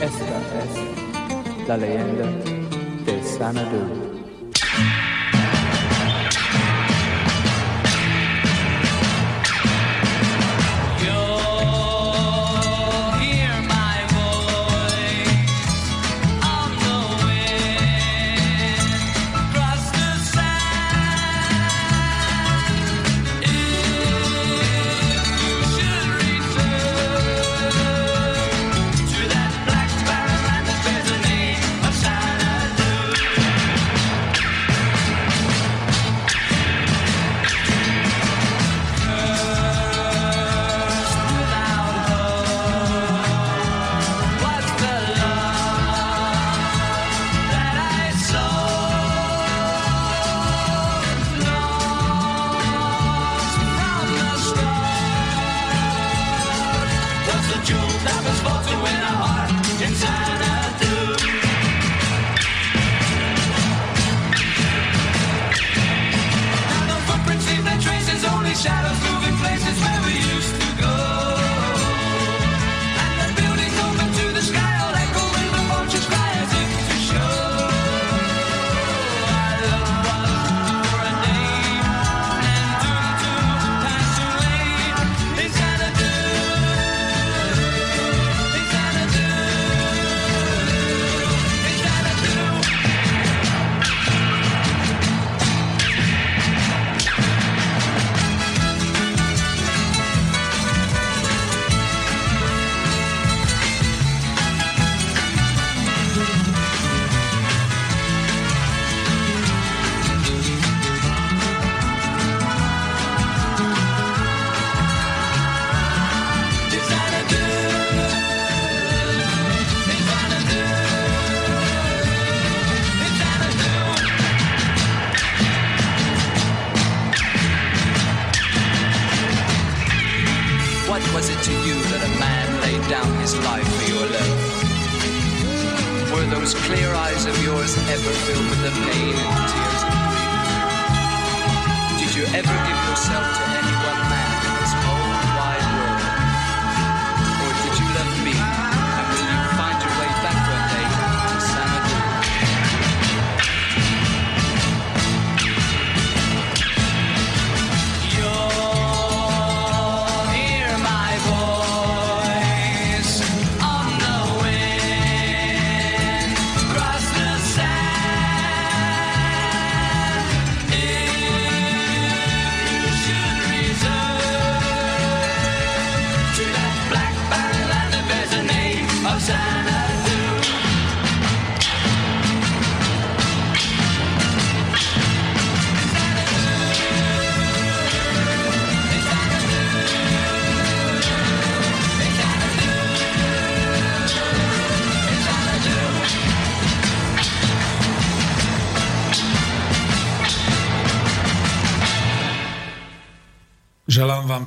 Esta es la leyenda de Sanadu.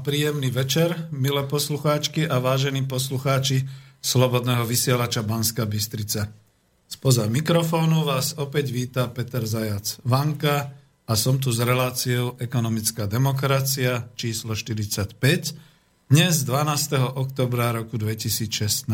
Príjemný večer, milé poslucháčky a vážení poslucháči Slobodného vysielača Banska Bystrica. Spoza mikrofónu vás opäť víta Peter Zajac Vanka a som tu s reláciou Ekonomická demokracia číslo 45 dnes 12. oktobra roku 2016.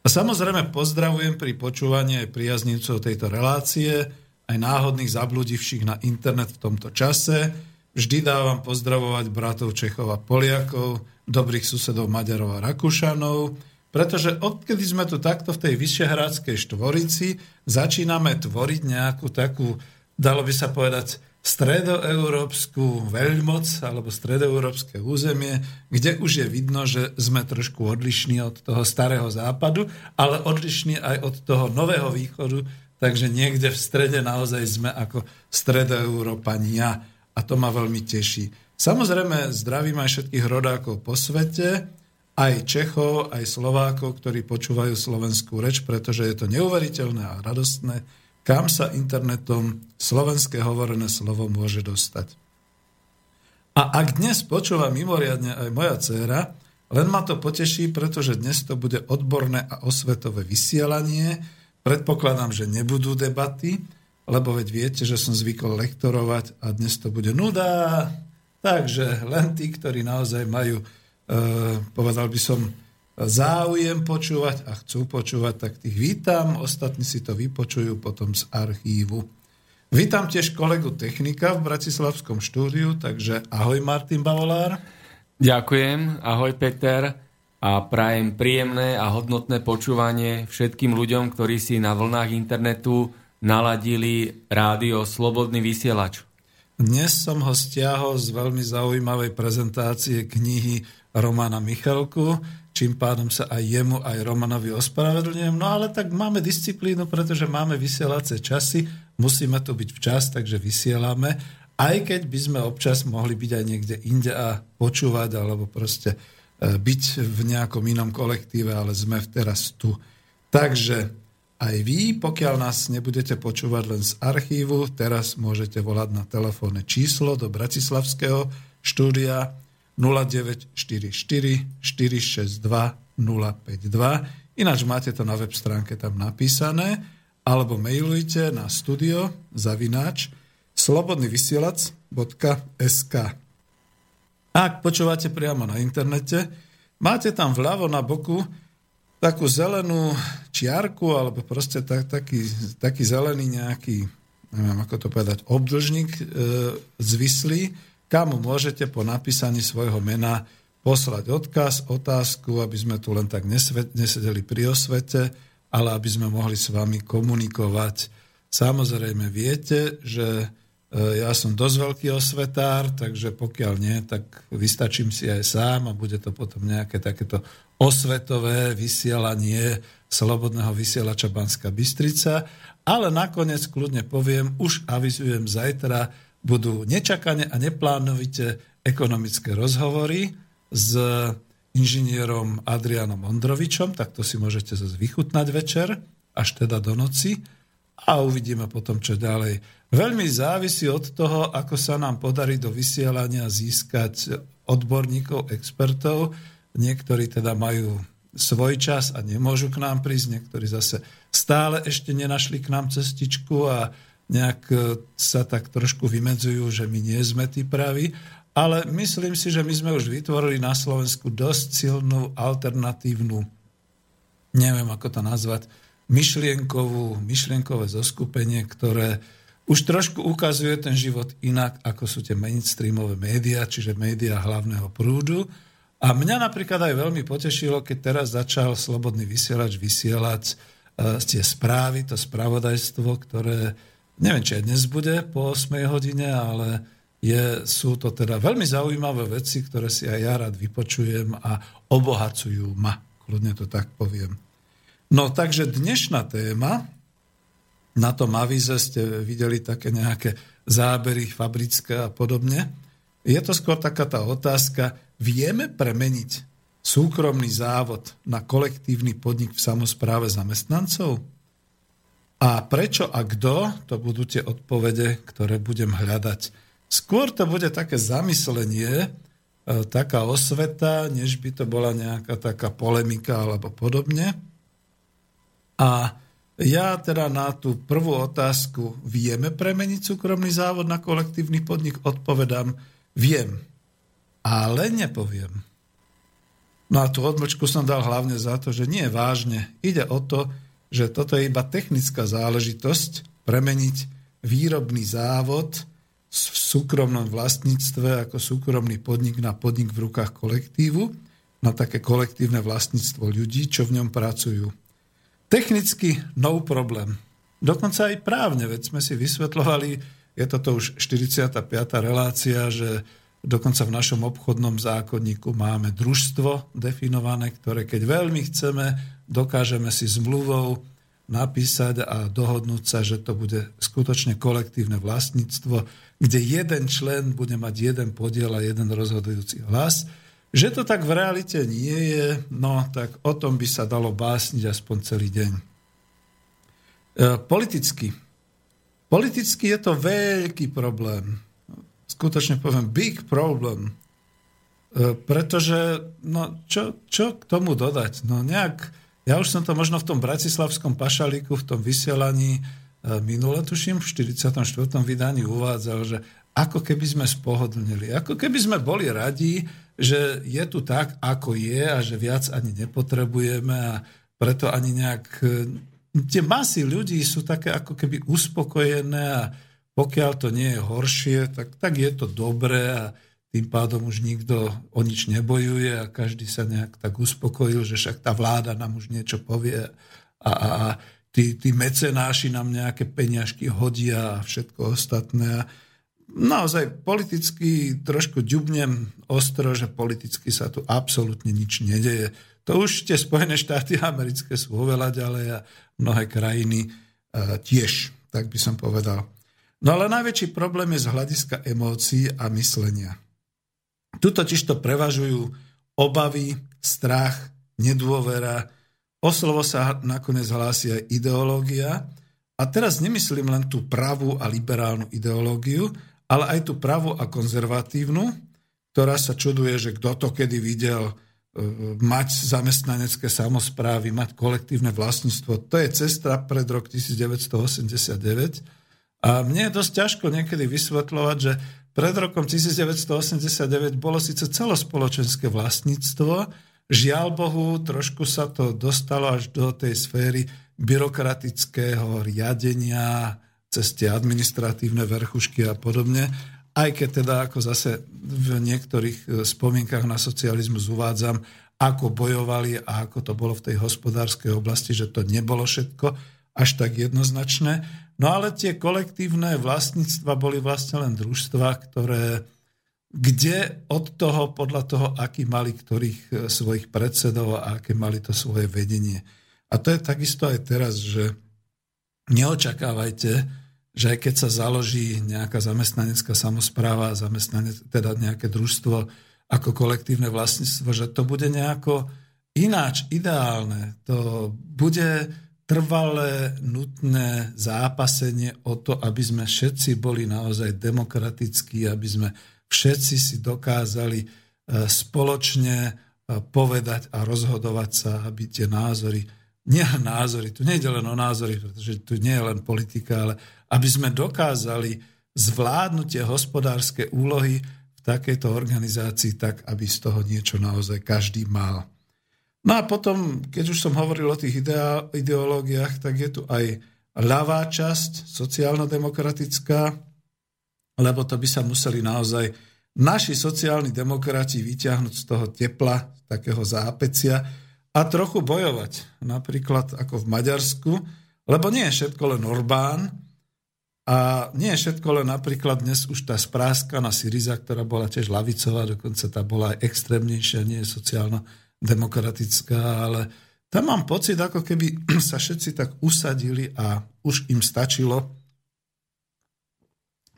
A samozrejme pozdravujem pri počúvaní aj priaznivcov tejto relácie, aj náhodných zabludivších na internet v tomto čase, Vždy dávam pozdravovať bratov Čechov a Poliakov, dobrých susedov Maďarov a Rakúšanov, pretože odkedy sme tu takto v tej Vyšehradskej štvorici, začíname tvoriť nejakú takú, dalo by sa povedať, stredoeurópsku veľmoc alebo stredoeurópske územie, kde už je vidno, že sme trošku odlišní od toho starého západu, ale odlišní aj od toho nového východu, takže niekde v strede naozaj sme ako stredoeurópania a to ma veľmi teší. Samozrejme zdravím aj všetkých rodákov po svete, aj Čechov, aj Slovákov, ktorí počúvajú slovenskú reč, pretože je to neuveriteľné a radostné, kam sa internetom slovenské hovorené slovo môže dostať. A ak dnes počúva mimoriadne aj moja dcéra, len ma to poteší, pretože dnes to bude odborné a osvetové vysielanie. Predpokladám, že nebudú debaty, lebo veď viete, že som zvykol lektorovať a dnes to bude nuda. Takže len tí, ktorí naozaj majú, e, povedal by som, záujem počúvať a chcú počúvať, tak tých vítam. Ostatní si to vypočujú potom z archívu. Vítam tiež kolegu technika v Bratislavskom štúdiu, takže ahoj Martin Bavolár. Ďakujem, ahoj Peter a prajem príjemné a hodnotné počúvanie všetkým ľuďom, ktorí si na vlnách internetu naladili rádio Slobodný vysielač. Dnes som ho stiahol z veľmi zaujímavej prezentácie knihy Romana Michalku, čím pádom sa aj jemu, aj Romanovi ospravedlňujem. No ale tak máme disciplínu, pretože máme vysielacie časy, musíme tu byť včas, takže vysielame. Aj keď by sme občas mohli byť aj niekde inde a počúvať, alebo proste e, byť v nejakom inom kolektíve, ale sme teraz tu. Takže aj vy, pokiaľ nás nebudete počúvať len z archívu, teraz môžete volať na telefónne číslo do Bratislavského štúdia 0944 462 052. Ináč máte to na web stránke tam napísané, alebo mailujte na studio zavináč slobodnyvysielac.sk Ak počúvate priamo na internete, máte tam vľavo na boku takú zelenú čiarku, alebo proste tak, taký, taký zelený nejaký, neviem ako to povedať, obdlžník e, zvislý, kam môžete po napísaní svojho mena poslať odkaz, otázku, aby sme tu len tak nesedeli pri osvete, ale aby sme mohli s vami komunikovať. Samozrejme viete, že e, ja som dosť veľký osvetár, takže pokiaľ nie, tak vystačím si aj sám a bude to potom nejaké takéto osvetové vysielanie slobodného vysielača Banska Bystrica, ale nakoniec kľudne poviem, už avizujem zajtra, budú nečakane a neplánovite ekonomické rozhovory s inžinierom Adrianom Ondrovičom, tak to si môžete zase vychutnať večer, až teda do noci a uvidíme potom, čo ďalej. Veľmi závisí od toho, ako sa nám podarí do vysielania získať odborníkov, expertov, Niektorí teda majú svoj čas a nemôžu k nám prísť, niektorí zase stále ešte nenašli k nám cestičku a nejak e, sa tak trošku vymedzujú, že my nie sme tí praví. Ale myslím si, že my sme už vytvorili na Slovensku dosť silnú alternatívnu, neviem ako to nazvať, myšlienkovú, myšlienkové zoskupenie, ktoré už trošku ukazuje ten život inak, ako sú tie mainstreamové médiá, čiže médiá hlavného prúdu a mňa napríklad aj veľmi potešilo, keď teraz začal Slobodný vysielač vysielať uh, tie správy, to spravodajstvo, ktoré neviem, či aj dnes bude po 8 hodine, ale je, sú to teda veľmi zaujímavé veci, ktoré si aj ja rád vypočujem a obohacujú ma. Kľudne to tak poviem. No takže dnešná téma, na tom avize ste videli také nejaké zábery fabrické a podobne. Je to skôr taká tá otázka, Vieme premeniť súkromný závod na kolektívny podnik v samozpráve zamestnancov? A prečo a kto? To budú tie odpovede, ktoré budem hľadať. Skôr to bude také zamyslenie, e, taká osveta, než by to bola nejaká taká polemika alebo podobne. A ja teda na tú prvú otázku, vieme premeniť súkromný závod na kolektívny podnik, odpovedám, viem ale nepoviem. No a tú odmlčku som dal hlavne za to, že nie vážne. Ide o to, že toto je iba technická záležitosť premeniť výrobný závod v súkromnom vlastníctve ako súkromný podnik na podnik v rukách kolektívu, na také kolektívne vlastníctvo ľudí, čo v ňom pracujú. Technicky no problém. Dokonca aj právne, veď sme si vysvetľovali, je toto už 45. relácia, že Dokonca v našom obchodnom zákonníku máme družstvo definované, ktoré keď veľmi chceme, dokážeme si zmluvou napísať a dohodnúť sa, že to bude skutočne kolektívne vlastníctvo, kde jeden člen bude mať jeden podiel a jeden rozhodujúci hlas. Že to tak v realite nie je, no tak o tom by sa dalo básniť aspoň celý deň. E, politicky. Politicky je to veľký problém skutočne poviem big problem. E, pretože, no čo, čo k tomu dodať? No nejak, ja už som to možno v tom bratislavskom pašalíku, v tom vysielaní e, minule, tuším, v 44. vydaní uvádzal, že ako keby sme spohodlnili, ako keby sme boli radi, že je tu tak, ako je a že viac ani nepotrebujeme a preto ani nejak... Tie masy ľudí sú také ako keby uspokojené a pokiaľ to nie je horšie, tak, tak je to dobré a tým pádom už nikto o nič nebojuje a každý sa nejak tak uspokojil, že však tá vláda nám už niečo povie a, a, a tí, tí mecenáši nám nejaké peňažky hodia a všetko ostatné. A naozaj politicky trošku ďubnem ostro, že politicky sa tu absolútne nič nedeje. To už tie Spojené štáty americké sú oveľa ďalej a mnohé krajiny uh, tiež, tak by som povedal. No ale najväčší problém je z hľadiska emócií a myslenia. Tu totiž to prevažujú obavy, strach, nedôvera, o slovo sa nakoniec hlási aj ideológia. A teraz nemyslím len tú pravú a liberálnu ideológiu, ale aj tú pravú a konzervatívnu, ktorá sa čuduje, že kto to kedy videl e, mať zamestnanecké samozprávy, mať kolektívne vlastníctvo. To je cesta pred rok 1989. A mne je dosť ťažko niekedy vysvetľovať, že pred rokom 1989 bolo síce celospoločenské vlastníctvo, žiaľ Bohu, trošku sa to dostalo až do tej sféry byrokratického riadenia cez tie administratívne verchušky a podobne, aj keď teda ako zase v niektorých e, spomienkach na socializmus uvádzam, ako bojovali a ako to bolo v tej hospodárskej oblasti, že to nebolo všetko až tak jednoznačné. No ale tie kolektívne vlastníctva boli vlastne len družstva, ktoré kde od toho, podľa toho, aký mali ktorých e, svojich predsedov a aké mali to svoje vedenie. A to je takisto aj teraz, že neočakávajte, že aj keď sa založí nejaká zamestnanecká samozpráva, zamestnanec, teda nejaké družstvo ako kolektívne vlastníctvo, že to bude nejako ináč, ideálne. To bude trvalé, nutné zápasenie o to, aby sme všetci boli naozaj demokratickí, aby sme všetci si dokázali e, spoločne e, povedať a rozhodovať sa, aby tie názory, nie názory, tu nie je len o názory, pretože tu nie je len politika, ale aby sme dokázali zvládnuť tie hospodárske úlohy v takejto organizácii tak, aby z toho niečo naozaj každý mal. No a potom, keď už som hovoril o tých ideológiách, tak je tu aj ľavá časť, sociálno-demokratická, lebo to by sa museli naozaj naši sociálni demokrati vyťahnuť z toho tepla, takého zápecia a trochu bojovať. Napríklad ako v Maďarsku, lebo nie je všetko len Orbán a nie je všetko len napríklad dnes už tá spráska na Syriza, ktorá bola tiež lavicová, dokonca tá bola aj extrémnejšia, nie je sociálna demokratická, ale tam mám pocit, ako keby sa všetci tak usadili a už im stačilo,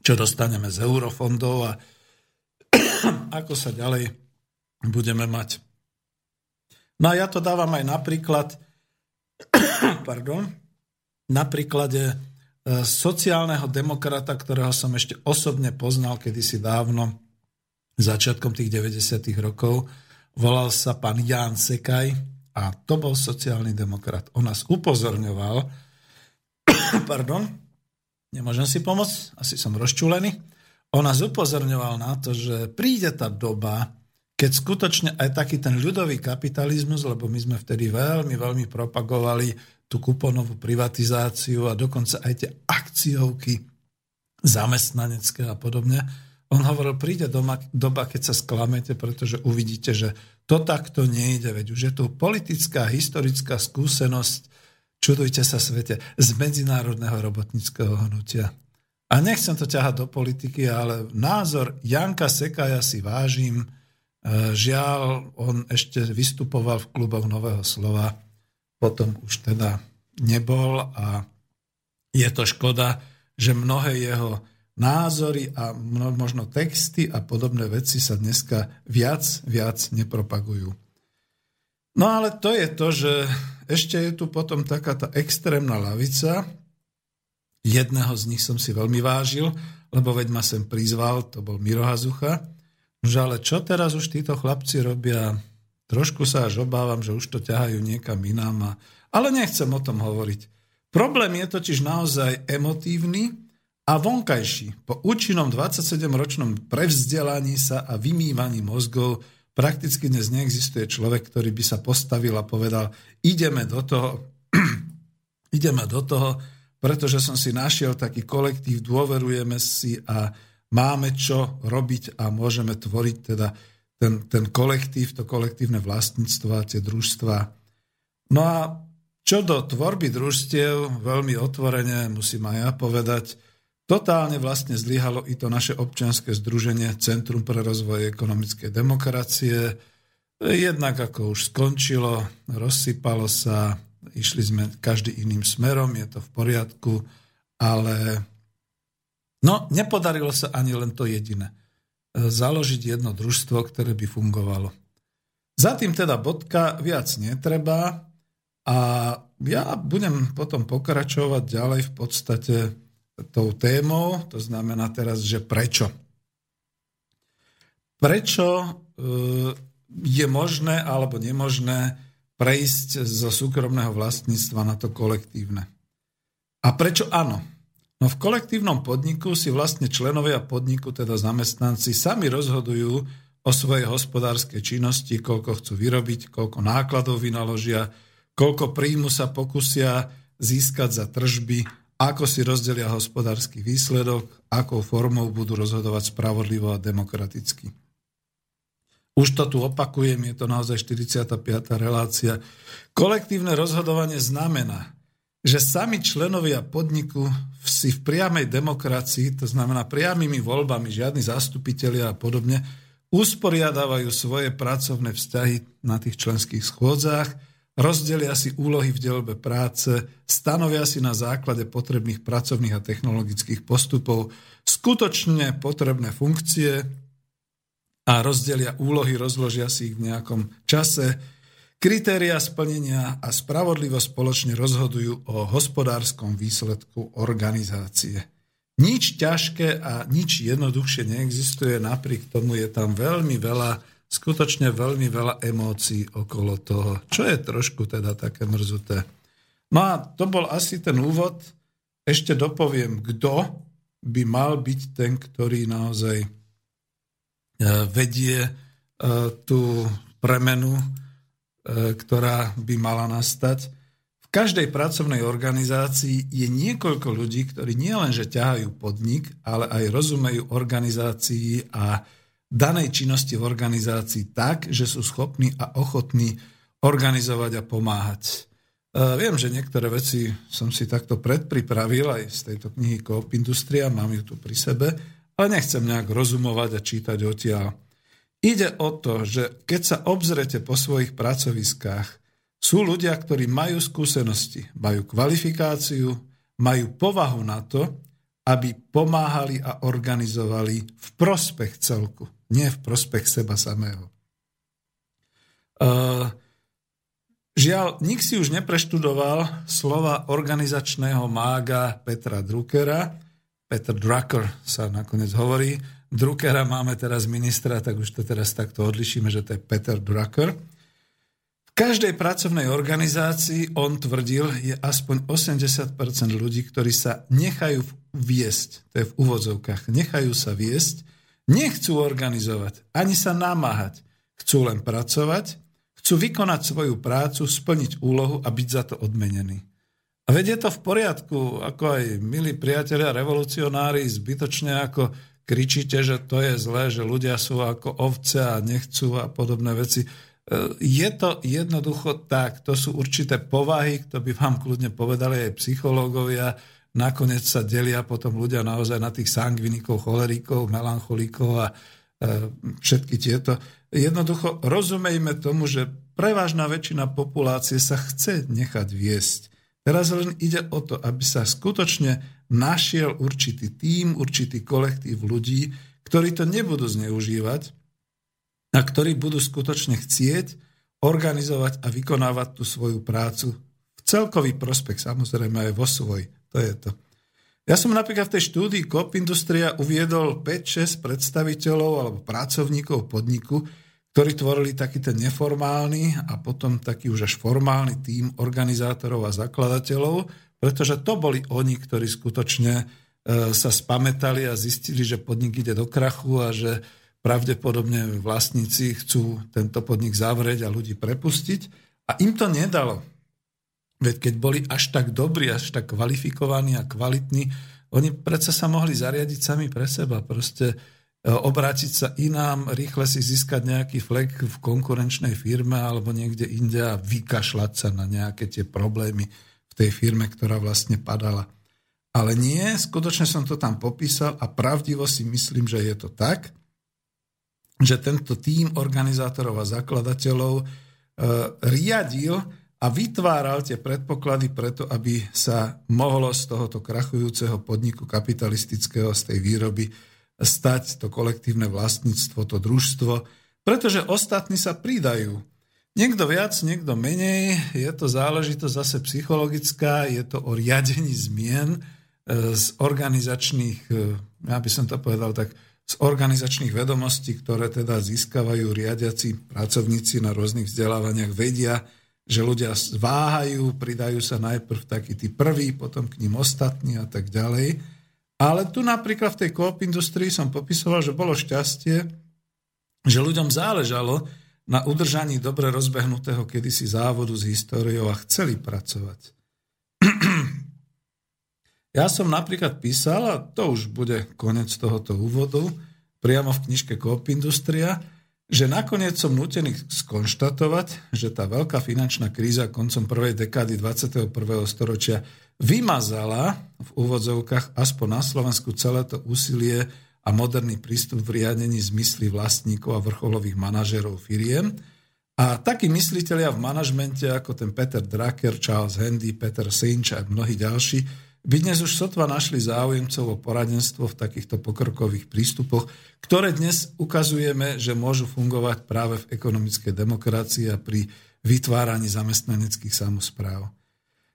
čo dostaneme z eurofondov a ako sa ďalej budeme mať. No a ja to dávam aj napríklad, pardon, na príklade e, sociálneho demokrata, ktorého som ešte osobne poznal kedysi dávno, začiatkom tých 90. rokov, Volal sa pán Ján Sekaj a to bol sociálny demokrat. On nás upozorňoval, pardon, nemôžem si pomôcť, asi som rozčúlený. On nás upozorňoval na to, že príde tá doba, keď skutočne aj taký ten ľudový kapitalizmus, lebo my sme vtedy veľmi, veľmi propagovali tú kuponovú privatizáciu a dokonca aj tie akciovky zamestnanecké a podobne, on hovoril, príde doma, doba, keď sa sklamete, pretože uvidíte, že to takto nejde. Veď už je tu politická, historická skúsenosť, čudujte sa svete, z medzinárodného robotníckého hnutia. A nechcem to ťahať do politiky, ale názor Janka Sekaja si vážim. E, žiaľ, on ešte vystupoval v kluboch Nového slova, potom už teda nebol a je to škoda, že mnohé jeho názory a možno texty a podobné veci sa dneska viac, viac nepropagujú. No ale to je to, že ešte je tu potom taká tá extrémna lavica. Jedného z nich som si veľmi vážil, lebo veď ma sem prizval, to bol Miro Hazucha. Že ale čo teraz už títo chlapci robia? Trošku sa až obávam, že už to ťahajú niekam inám. A... Ale nechcem o tom hovoriť. Problém je totiž naozaj emotívny a vonkajší po účinnom 27-ročnom prevzdelaní sa a vymývaní mozgov prakticky dnes neexistuje človek, ktorý by sa postavil a povedal, ideme do toho, ideme do toho, pretože som si našiel taký kolektív, dôverujeme si a máme čo robiť a môžeme tvoriť teda ten, ten kolektív, to kolektívne vlastníctvo a tie družstva. No a čo do tvorby družstiev, veľmi otvorene musím aj ja povedať, totálne vlastne zlyhalo i to naše občianske združenie Centrum pre rozvoj ekonomickej demokracie. Jednak ako už skončilo, rozsypalo sa, išli sme každý iným smerom, je to v poriadku, ale no, nepodarilo sa ani len to jediné. Založiť jedno družstvo, ktoré by fungovalo. Za tým teda bodka viac netreba a ja budem potom pokračovať ďalej v podstate tou témou, to znamená teraz, že prečo. Prečo e, je možné alebo nemožné prejsť zo súkromného vlastníctva na to kolektívne. A prečo áno? No v kolektívnom podniku si vlastne členovia podniku, teda zamestnanci, sami rozhodujú o svojej hospodárskej činnosti, koľko chcú vyrobiť, koľko nákladov vynaložia, koľko príjmu sa pokusia získať za tržby, ako si rozdelia hospodársky výsledok, akou formou budú rozhodovať spravodlivo a demokraticky. Už to tu opakujem, je to naozaj 45. relácia. Kolektívne rozhodovanie znamená, že sami členovia podniku si v priamej demokracii, to znamená priamými voľbami, žiadni zastupitelia a podobne, usporiadávajú svoje pracovné vzťahy na tých členských schôdzach, rozdelia si úlohy v delbe práce, stanovia si na základe potrebných pracovných a technologických postupov skutočne potrebné funkcie, a rozdelia úlohy, rozložia si ich v nejakom čase. Kritéria splnenia a spravodlivo spoločne rozhodujú o hospodárskom výsledku organizácie. Nič ťažké a nič jednoduchšie neexistuje, napriek tomu je tam veľmi veľa, skutočne veľmi veľa emócií okolo toho, čo je trošku teda také mrzuté. No a to bol asi ten úvod. Ešte dopoviem, kto by mal byť ten, ktorý naozaj E, vedie e, tú premenu, e, ktorá by mala nastať. V každej pracovnej organizácii je niekoľko ľudí, ktorí nielenže ťahajú podnik, ale aj rozumejú organizácii a danej činnosti v organizácii tak, že sú schopní a ochotní organizovať a pomáhať. Viem, že niektoré veci som si takto predpripravil aj z tejto knihy Coop Industria, mám ju tu pri sebe, ale nechcem nejak rozumovať a čítať odtiaľ. Ide o to, že keď sa obzrete po svojich pracoviskách, sú ľudia, ktorí majú skúsenosti, majú kvalifikáciu, majú povahu na to, aby pomáhali a organizovali v prospech celku, nie v prospech seba samého. Uh, žiaľ, nik si už nepreštudoval slova organizačného mága Petra Druckera, Peter Drucker sa nakoniec hovorí. Druckera máme teraz ministra, tak už to teraz takto odlišíme, že to je Peter Drucker. V každej pracovnej organizácii, on tvrdil, je aspoň 80% ľudí, ktorí sa nechajú viesť, to je v úvodzovkách, nechajú sa viesť, nechcú organizovať, ani sa namáhať. Chcú len pracovať, chcú vykonať svoju prácu, splniť úlohu a byť za to odmenený. A veď je to v poriadku, ako aj milí priatelia revolucionári, zbytočne ako kričíte, že to je zlé, že ľudia sú ako ovce a nechcú a podobné veci. E, je to jednoducho tak, to sú určité povahy, to by vám kľudne povedali aj psychológovia, nakoniec sa delia potom ľudia naozaj na tých sangvinikov, choleríkov, melancholikov a e, všetky tieto. Jednoducho rozumejme tomu, že prevažná väčšina populácie sa chce nechať viesť. Teraz len ide o to, aby sa skutočne našiel určitý tím, určitý kolektív ľudí, ktorí to nebudú zneužívať a ktorí budú skutočne chcieť organizovať a vykonávať tú svoju prácu v celkový prospech, samozrejme aj vo svoj. To je to. Ja som napríklad v tej štúdii COP Industria uviedol 5-6 predstaviteľov alebo pracovníkov podniku, ktorí tvorili taký ten neformálny a potom taký už až formálny tím organizátorov a zakladateľov, pretože to boli oni, ktorí skutočne e, sa spametali a zistili, že podnik ide do krachu a že pravdepodobne vlastníci chcú tento podnik zavrieť a ľudí prepustiť. A im to nedalo. Veď keď boli až tak dobrí, až tak kvalifikovaní a kvalitní, oni predsa sa mohli zariadiť sami pre seba. Proste e, obrátiť sa inám, rýchle si získať nejaký flek v konkurenčnej firme alebo niekde inde a vykašľať sa na nejaké tie problémy v tej firme, ktorá vlastne padala. Ale nie, skutočne som to tam popísal a pravdivo si myslím, že je to tak, že tento tým organizátorov a zakladateľov e, riadil a vytváral tie predpoklady preto, aby sa mohlo z tohoto krachujúceho podniku kapitalistického, z tej výroby, stať to kolektívne vlastníctvo, to družstvo, pretože ostatní sa pridajú. Niekto viac, niekto menej, je to záležitosť zase psychologická, je to o riadení zmien e, z organizačných, e, ja by som to povedal tak, z organizačných vedomostí, ktoré teda získavajú riadiaci pracovníci na rôznych vzdelávaniach, vedia, že ľudia váhajú, pridajú sa najprv takí tí prví, potom k ním ostatní a tak ďalej. Ale tu napríklad v tej koop industrii som popisoval, že bolo šťastie, že ľuďom záležalo na udržaní dobre rozbehnutého kedysi závodu s históriou a chceli pracovať. Ja som napríklad písal, a to už bude konec tohoto úvodu, priamo v knižke Coop Industria, že nakoniec som nutený skonštatovať, že tá veľká finančná kríza koncom prvej dekády 21. storočia vymazala v úvodzovkách aspoň na Slovensku celé to úsilie a moderný prístup v riadení zmysly vlastníkov a vrcholových manažerov firiem. A takí mysliteľia v manažmente ako ten Peter Drucker, Charles Handy, Peter Sinch a mnohí ďalší by dnes už sotva našli záujemcov o poradenstvo v takýchto pokrokových prístupoch, ktoré dnes ukazujeme, že môžu fungovať práve v ekonomickej demokracii a pri vytváraní zamestnaneckých samozpráv.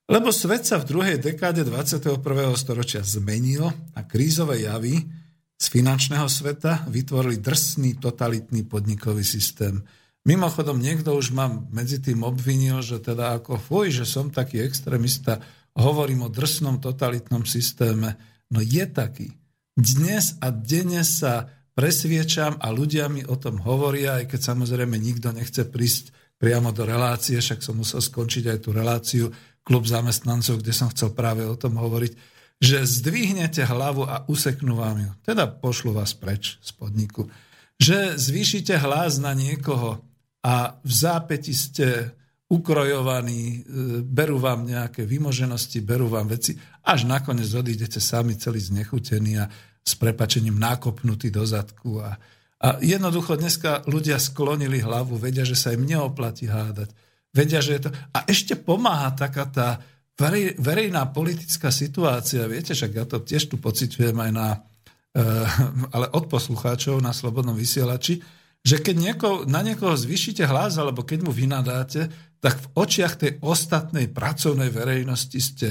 Lebo svet sa v druhej dekáde 21. storočia zmenil a krízové javy z finančného sveta vytvorili drsný totalitný podnikový systém. Mimochodom, niekto už ma medzi tým obvinil, že teda ako fuj, že som taký extrémista, hovorím o drsnom totalitnom systéme, no je taký. Dnes a denne sa presviečam a ľudia mi o tom hovoria, aj keď samozrejme nikto nechce prísť priamo do relácie, však som musel skončiť aj tú reláciu klub zamestnancov, kde som chcel práve o tom hovoriť, že zdvihnete hlavu a useknú vám ju. Teda pošlu vás preč z podniku. Že zvýšite hlas na niekoho a v zápäti ste ukrojovaní, e, berú vám nejaké vymoženosti, berú vám veci, až nakoniec odídete sami celý znechutení a s prepačením nákopnutí do zadku. A, a jednoducho dneska ľudia sklonili hlavu, vedia, že sa im neoplatí hádať. Vedia, že je to... A ešte pomáha taká tá verej, verejná politická situácia. Viete, však ja to tiež tu pociťujem aj na, e, ale od poslucháčov na Slobodnom vysielači, že keď nieko, na niekoho zvýšite hlas, alebo keď mu vynadáte, tak v očiach tej ostatnej pracovnej verejnosti ste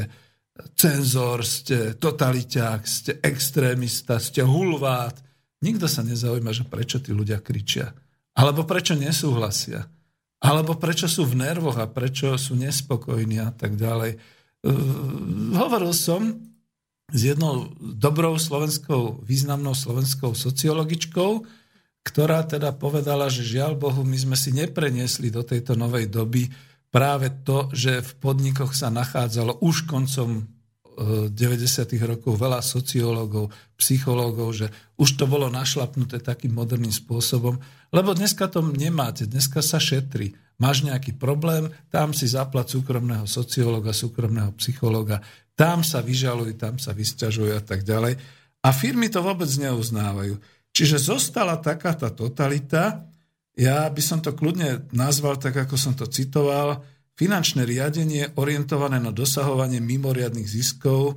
cenzor, ste totaliťák, ste extrémista, ste hulvát. Nikto sa nezaujíma, že prečo tí ľudia kričia. Alebo prečo nesúhlasia. Alebo prečo sú v nervoch a prečo sú nespokojní a tak ďalej. Uh, hovoril som s jednou dobrou slovenskou, významnou slovenskou sociologičkou, ktorá teda povedala, že žiaľ Bohu, my sme si nepreniesli do tejto novej doby práve to, že v podnikoch sa nachádzalo už koncom 90. E, rokov veľa sociológov, psychológov, že už to bolo našlapnuté takým moderným spôsobom, lebo dneska to nemáte, dneska sa šetrí. Máš nejaký problém, tam si zaplat súkromného sociológa, súkromného psychológa, tam sa vyžalujú, tam sa vysťažujú a tak ďalej. A firmy to vôbec neuznávajú. Čiže zostala taká tá totalita, ja by som to kľudne nazval tak, ako som to citoval, finančné riadenie orientované na dosahovanie mimoriadných ziskov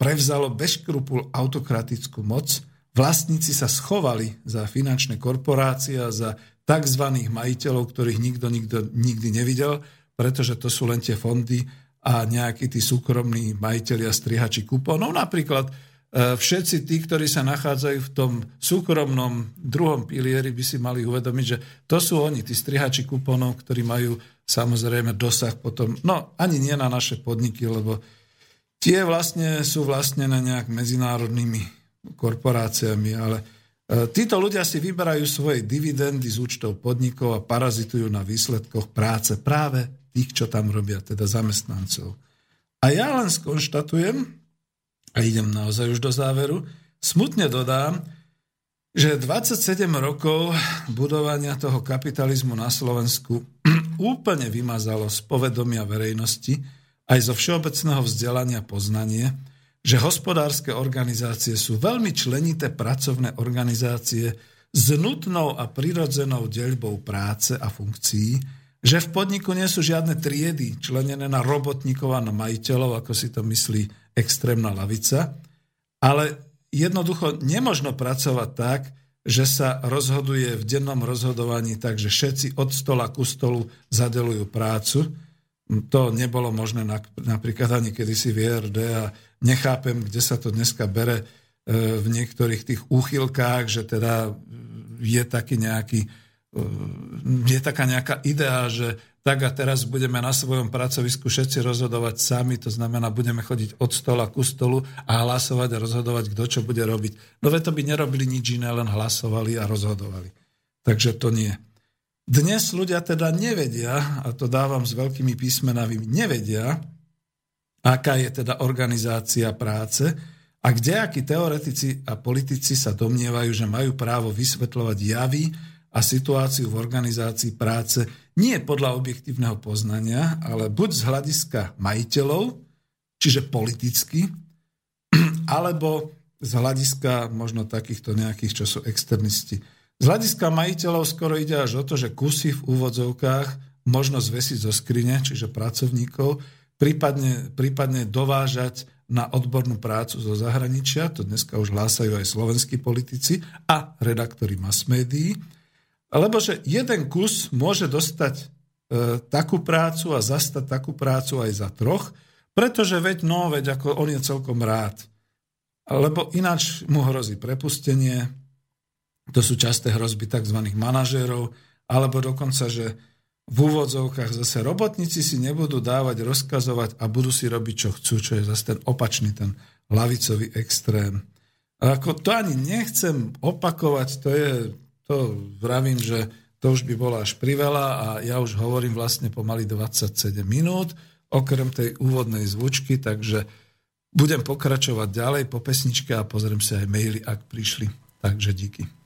prevzalo bez škrupul autokratickú moc, vlastníci sa schovali za finančné korporácie a za tzv. majiteľov, ktorých nikto, nikto nikdy nevidel, pretože to sú len tie fondy a nejakí tí súkromní majiteľia strihači kupónov. Napríklad E, všetci tí, ktorí sa nachádzajú v tom súkromnom druhom pilieri, by si mali uvedomiť, že to sú oni, tí strihači kuponov, ktorí majú samozrejme dosah potom, no ani nie na naše podniky, lebo tie vlastne sú vlastnené nejak medzinárodnými korporáciami, ale e, títo ľudia si vyberajú svoje dividendy z účtov podnikov a parazitujú na výsledkoch práce práve tých, čo tam robia, teda zamestnancov. A ja len skonštatujem, a idem naozaj už do záveru, smutne dodám, že 27 rokov budovania toho kapitalizmu na Slovensku úplne vymazalo z povedomia verejnosti aj zo všeobecného vzdelania poznanie, že hospodárske organizácie sú veľmi členité pracovné organizácie s nutnou a prirodzenou deľbou práce a funkcií, že v podniku nie sú žiadne triedy členené na robotníkov a na majiteľov, ako si to myslí extrémna lavica, ale jednoducho nemožno pracovať tak, že sa rozhoduje v dennom rozhodovaní tak, že všetci od stola ku stolu zadelujú prácu. To nebolo možné napríklad ani kedysi v ERD a nechápem, kde sa to dneska bere e, v niektorých tých úchylkách, že teda je taký nejaký e, je taká nejaká idea, že tak a teraz budeme na svojom pracovisku všetci rozhodovať sami, to znamená, budeme chodiť od stola ku stolu a hlasovať a rozhodovať, kto čo bude robiť. No to by nerobili nič iné, len hlasovali a rozhodovali. Takže to nie. Dnes ľudia teda nevedia, a to dávam s veľkými písmenami, nevedia, aká je teda organizácia práce a kde teoretici a politici sa domnievajú, že majú právo vysvetľovať javy, a situáciu v organizácii práce nie podľa objektívneho poznania, ale buď z hľadiska majiteľov, čiže politicky, alebo z hľadiska možno takýchto nejakých, čo sú externisti. Z hľadiska majiteľov skoro ide až o to, že kusy v úvodzovkách možno zvesiť zo skrine, čiže pracovníkov, prípadne, prípadne dovážať na odbornú prácu zo zahraničia, to dneska už hlásajú aj slovenskí politici a redaktori mass médií, lebo že jeden kus môže dostať e, takú prácu a zastať takú prácu aj za troch, pretože veď, no, veď ako on je celkom rád. Lebo ináč mu hrozí prepustenie, to sú časté hrozby tzv. manažérov, alebo dokonca, že v úvodzovkách zase robotníci si nebudú dávať rozkazovať a budú si robiť, čo chcú, čo je zase ten opačný, ten lavicový extrém. A ako to ani nechcem opakovať, to je to vravím, že to už by bolo až priveľa a ja už hovorím vlastne pomaly 27 minút, okrem tej úvodnej zvučky, takže budem pokračovať ďalej po pesničke a pozriem si aj maily, ak prišli. Takže díky.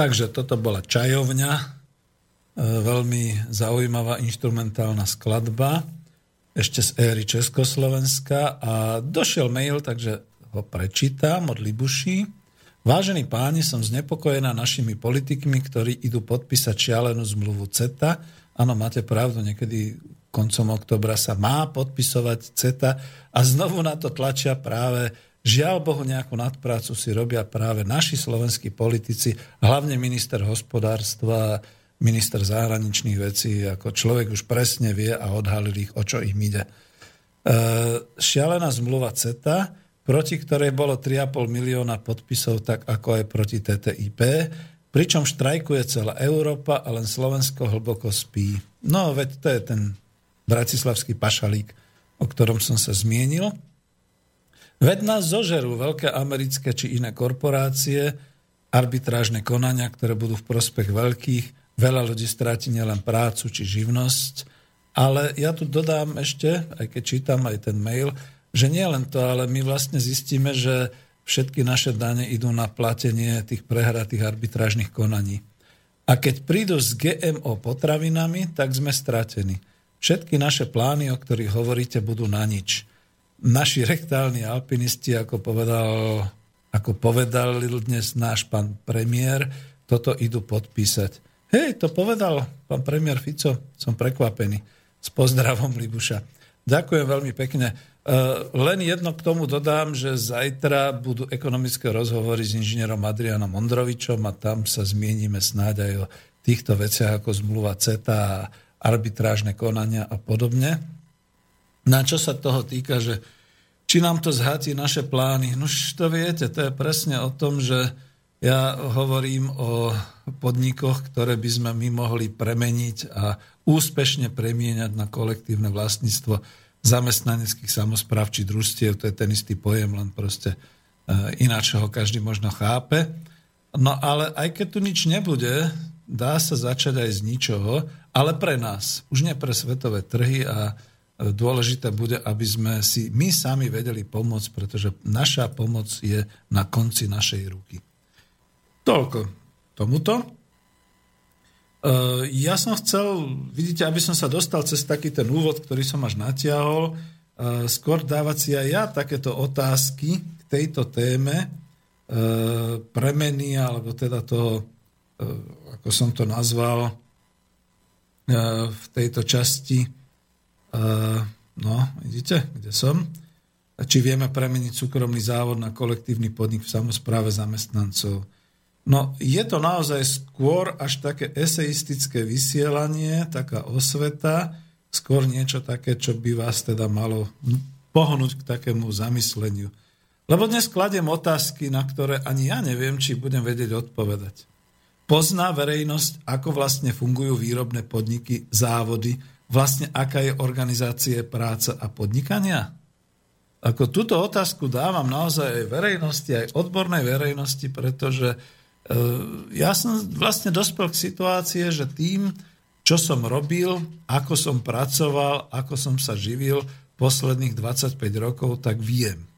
Takže toto bola čajovňa, e, veľmi zaujímavá instrumentálna skladba, ešte z éry Československa a došiel mail, takže ho prečítam od Libuši. Vážení páni, som znepokojená našimi politikmi, ktorí idú podpísať šialenú zmluvu CETA. Áno, máte pravdu, niekedy koncom oktobra sa má podpisovať CETA a znovu na to tlačia práve Žiaľ Bohu, nejakú nadprácu si robia práve naši slovenskí politici, hlavne minister hospodárstva, minister zahraničných vecí, ako človek už presne vie a odhalil ich, o čo im ide. E, šialená zmluva CETA, proti ktorej bolo 3,5 milióna podpisov, tak ako aj proti TTIP, pričom štrajkuje celá Európa a len Slovensko hlboko spí. No, veď to je ten bratislavský pašalík, o ktorom som sa zmienil. Veď nás zožerú veľké americké či iné korporácie, arbitrážne konania, ktoré budú v prospech veľkých. Veľa ľudí stráti nielen prácu či živnosť, ale ja tu dodám ešte, aj keď čítam aj ten mail, že nie len to, ale my vlastne zistíme, že všetky naše dane idú na platenie tých prehratých arbitrážnych konaní. A keď prídu s GMO potravinami, tak sme stratení. Všetky naše plány, o ktorých hovoríte, budú na nič naši rektálni alpinisti, ako povedal, ako povedal dnes náš pán premiér, toto idú podpísať. Hej, to povedal pán premiér Fico, som prekvapený. S pozdravom Libuša. Ďakujem veľmi pekne. Uh, len jedno k tomu dodám, že zajtra budú ekonomické rozhovory s inžinierom Adrianom Ondrovičom a tam sa zmienime snáď aj o týchto veciach ako zmluva CETA, arbitrážne konania a podobne. Na čo sa toho týka, že či nám to zhatí naše plány. No to viete, to je presne o tom, že ja hovorím o podnikoch, ktoré by sme my mohli premeniť a úspešne premieňať na kolektívne vlastníctvo zamestnaneckých samozpráv či družstiev. To je ten istý pojem, len proste e, ináč ho každý možno chápe. No ale aj keď tu nič nebude, dá sa začať aj z ničoho, ale pre nás, už nie pre svetové trhy a dôležité bude, aby sme si my sami vedeli pomôcť, pretože naša pomoc je na konci našej ruky. Toľko tomuto. E, ja som chcel, vidíte, aby som sa dostal cez taký ten úvod, ktorý som až natiahol, e, skôr dávať si aj ja takéto otázky k tejto téme e, premeny, alebo teda toho, ako som to nazval, v tejto časti no, vidíte, kde som? Či vieme premeniť súkromný závod na kolektívny podnik v samozpráve zamestnancov. No, je to naozaj skôr až také eseistické vysielanie, taká osveta, skôr niečo také, čo by vás teda malo pohnúť k takému zamysleniu. Lebo dnes kladiem otázky, na ktoré ani ja neviem, či budem vedieť odpovedať. Pozná verejnosť, ako vlastne fungujú výrobné podniky, závody, vlastne aká je organizácie práce a podnikania? Ako túto otázku dávam naozaj aj verejnosti, aj odbornej verejnosti, pretože e, ja som vlastne dospel k situácie, že tým, čo som robil, ako som pracoval, ako som sa živil posledných 25 rokov, tak viem.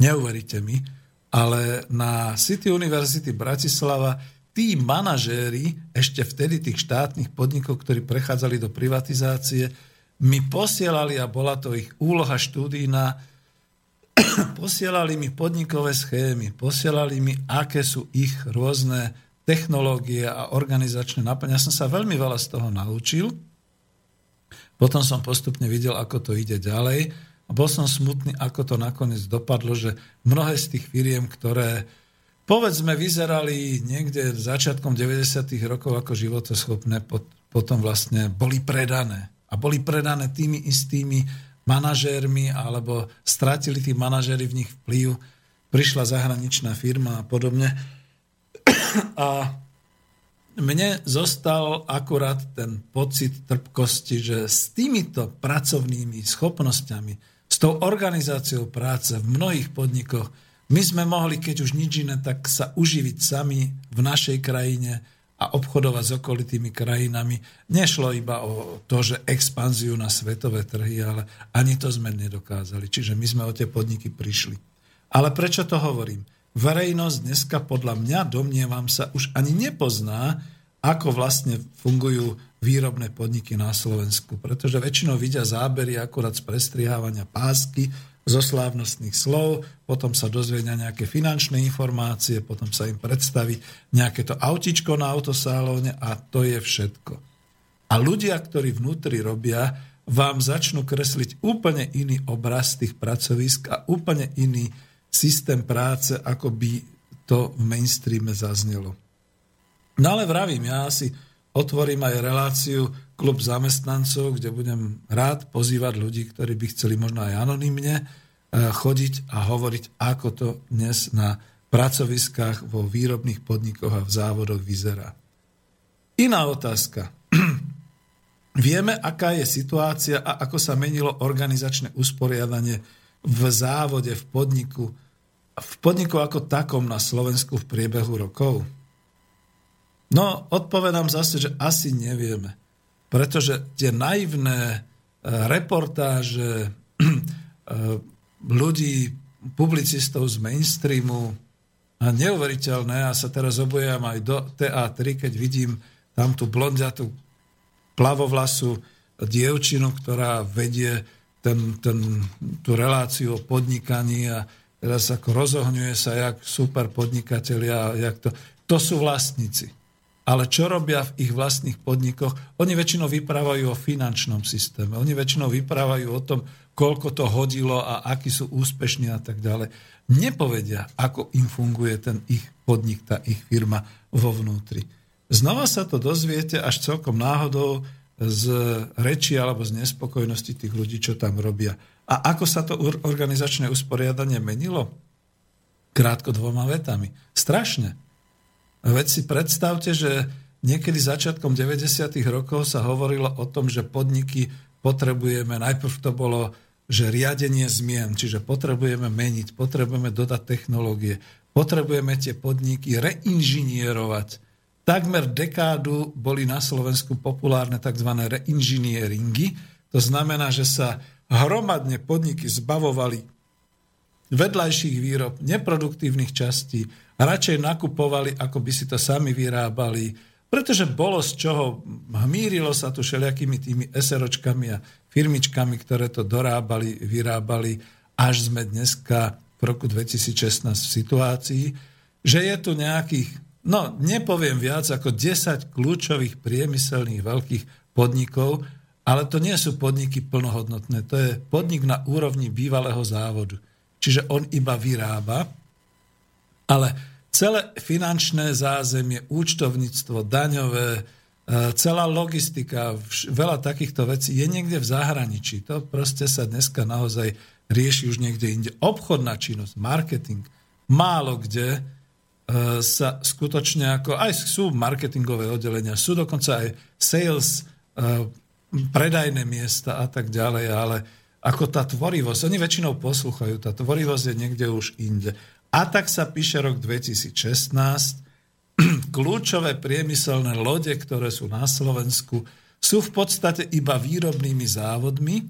Neuveríte mi, ale na City University Bratislava tí manažéri ešte vtedy tých štátnych podnikov, ktorí prechádzali do privatizácie, mi posielali, a bola to ich úloha štúdína, posielali mi podnikové schémy, posielali mi, aké sú ich rôzne technológie a organizačné naplňa. Ja som sa veľmi veľa z toho naučil. Potom som postupne videl, ako to ide ďalej. A bol som smutný, ako to nakoniec dopadlo, že mnohé z tých firiem, ktoré povedzme, vyzerali niekde začiatkom 90. rokov ako životoschopné, potom vlastne boli predané. A boli predané tými istými manažérmi, alebo stratili tí manažéri v nich vplyv, prišla zahraničná firma a podobne. A mne zostal akurát ten pocit trpkosti, že s týmito pracovnými schopnosťami, s tou organizáciou práce v mnohých podnikoch my sme mohli, keď už nič iné, tak sa uživiť sami v našej krajine a obchodovať s okolitými krajinami. Nešlo iba o to, že expanziu na svetové trhy, ale ani to sme nedokázali. Čiže my sme o tie podniky prišli. Ale prečo to hovorím? verejnosť dneska podľa mňa, domnievam sa, už ani nepozná, ako vlastne fungujú výrobné podniky na Slovensku. Pretože väčšinou vidia zábery akurát z prestrihávania pásky, zo slávnostných slov, potom sa dozvedia nejaké finančné informácie, potom sa im predstaví nejaké to autičko na autosálóne a to je všetko. A ľudia, ktorí vnútri robia, vám začnú kresliť úplne iný obraz tých pracovisk a úplne iný systém práce, ako by to v mainstreame zaznelo. No ale vravím, ja si otvorím aj reláciu klub zamestnancov, kde budem rád pozývať ľudí, ktorí by chceli možno aj anonymne eh, chodiť a hovoriť, ako to dnes na pracoviskách vo výrobných podnikoch a v závodoch vyzerá. Iná otázka. Vieme, aká je situácia a ako sa menilo organizačné usporiadanie v závode, v podniku, v podniku ako takom na Slovensku v priebehu rokov? No, odpovedám zase, že asi nevieme. Pretože tie naivné e, reportáže e, ľudí, publicistov z mainstreamu a neuveriteľné, a sa teraz obujam aj do TA3, keď vidím tam tú blondiatú plavovlasu dievčinu, ktorá vedie ten, ten, tú reláciu o podnikaní a teraz ako rozohňuje sa, jak super podnikatelia, jak to, to sú vlastníci. Ale čo robia v ich vlastných podnikoch? Oni väčšinou vyprávajú o finančnom systéme. Oni väčšinou vyprávajú o tom, koľko to hodilo a akí sú úspešní a tak ďalej. Nepovedia, ako im funguje ten ich podnik, tá ich firma vo vnútri. Znova sa to dozviete až celkom náhodou z reči alebo z nespokojnosti tých ľudí, čo tam robia. A ako sa to organizačné usporiadanie menilo? Krátko dvoma vetami. Strašne. Veď si predstavte, že niekedy začiatkom 90. rokov sa hovorilo o tom, že podniky potrebujeme, najprv to bolo, že riadenie zmien, čiže potrebujeme meniť, potrebujeme dodať technológie, potrebujeme tie podniky reinžinierovať. Takmer dekádu boli na Slovensku populárne tzv. reinžinieringy, to znamená, že sa hromadne podniky zbavovali vedľajších výrob, neproduktívnych častí, radšej nakupovali, ako by si to sami vyrábali, pretože bolo z čoho, hmírilo sa tu všelijakými tými SROčkami a firmičkami, ktoré to dorábali, vyrábali, až sme dneska v roku 2016 v situácii, že je tu nejakých, no nepoviem viac ako 10 kľúčových priemyselných veľkých podnikov, ale to nie sú podniky plnohodnotné, to je podnik na úrovni bývalého závodu. Čiže on iba vyrába, ale celé finančné zázemie, účtovníctvo, daňové, e, celá logistika, veľa takýchto vecí je niekde v zahraničí. To proste sa dneska naozaj rieši už niekde inde. Obchodná činnosť, marketing, málo kde e, sa skutočne ako, aj sú marketingové oddelenia, sú dokonca aj sales, e, predajné miesta a tak ďalej, ale ako tá tvorivosť, oni väčšinou poslúchajú, tá tvorivosť je niekde už inde. A tak sa píše rok 2016. Kľúčové priemyselné lode, ktoré sú na Slovensku, sú v podstate iba výrobnými závodmi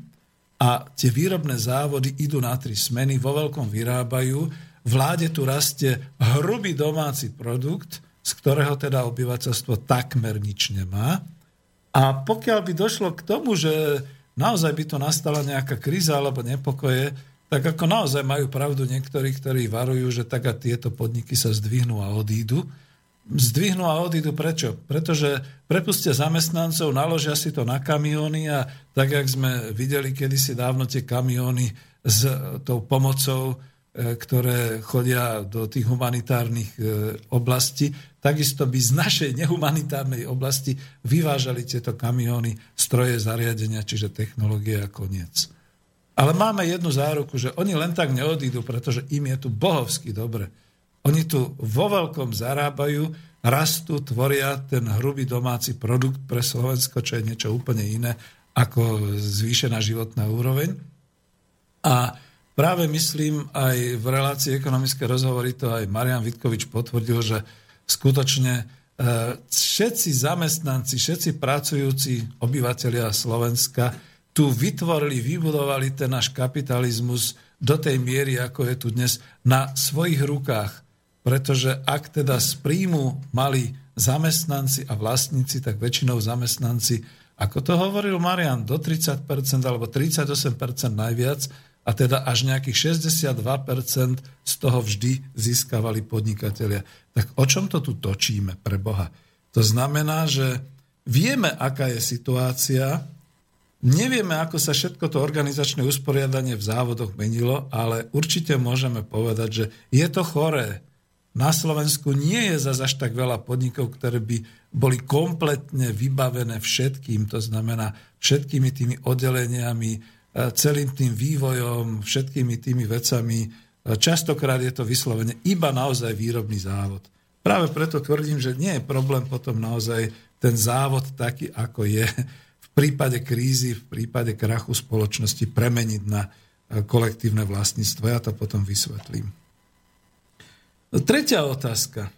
a tie výrobné závody idú na tri smeny, vo veľkom vyrábajú. Vláde tu rastie hrubý domáci produkt, z ktorého teda obyvateľstvo takmer nič nemá. A pokiaľ by došlo k tomu, že naozaj by to nastala nejaká kríza alebo nepokoje, tak ako naozaj majú pravdu niektorí, ktorí varujú, že tak a tieto podniky sa zdvihnú a odídu. Zdvihnú a odídu prečo? Pretože prepustia zamestnancov, naložia si to na kamióny a tak, jak sme videli kedysi dávno tie kamióny s tou pomocou, ktoré chodia do tých humanitárnych e, oblastí, takisto by z našej nehumanitárnej oblasti vyvážali tieto kamióny, stroje, zariadenia, čiže technológie a koniec. Ale máme jednu záruku, že oni len tak neodídu, pretože im je tu bohovsky dobre. Oni tu vo veľkom zarábajú, rastú, tvoria ten hrubý domáci produkt pre Slovensko, čo je niečo úplne iné ako zvýšená životná úroveň. A práve myslím, aj v relácii ekonomické rozhovory to aj Marian Vitkovič potvrdil, že skutočne e, všetci zamestnanci, všetci pracujúci obyvateľia Slovenska tu vytvorili, vybudovali ten náš kapitalizmus do tej miery, ako je tu dnes, na svojich rukách. pretože ak teda z príjmu mali zamestnanci a vlastníci, tak väčšinou zamestnanci, ako to hovoril Marian, do 30% alebo 38% najviac, a teda až nejakých 62% z toho vždy získavali podnikatelia. Tak o čom to tu točíme pre Boha? To znamená, že vieme, aká je situácia, nevieme, ako sa všetko to organizačné usporiadanie v závodoch menilo, ale určite môžeme povedať, že je to choré. Na Slovensku nie je zase až tak veľa podnikov, ktoré by boli kompletne vybavené všetkým, to znamená všetkými tými oddeleniami, celým tým vývojom, všetkými tými vecami. E, častokrát je to vyslovene iba naozaj výrobný závod. Práve preto tvrdím, že nie je problém potom naozaj ten závod taký, ako je v prípade krízy, v prípade krachu spoločnosti premeniť na e, kolektívne vlastníctvo. Ja to potom vysvetlím. Tretia otázka.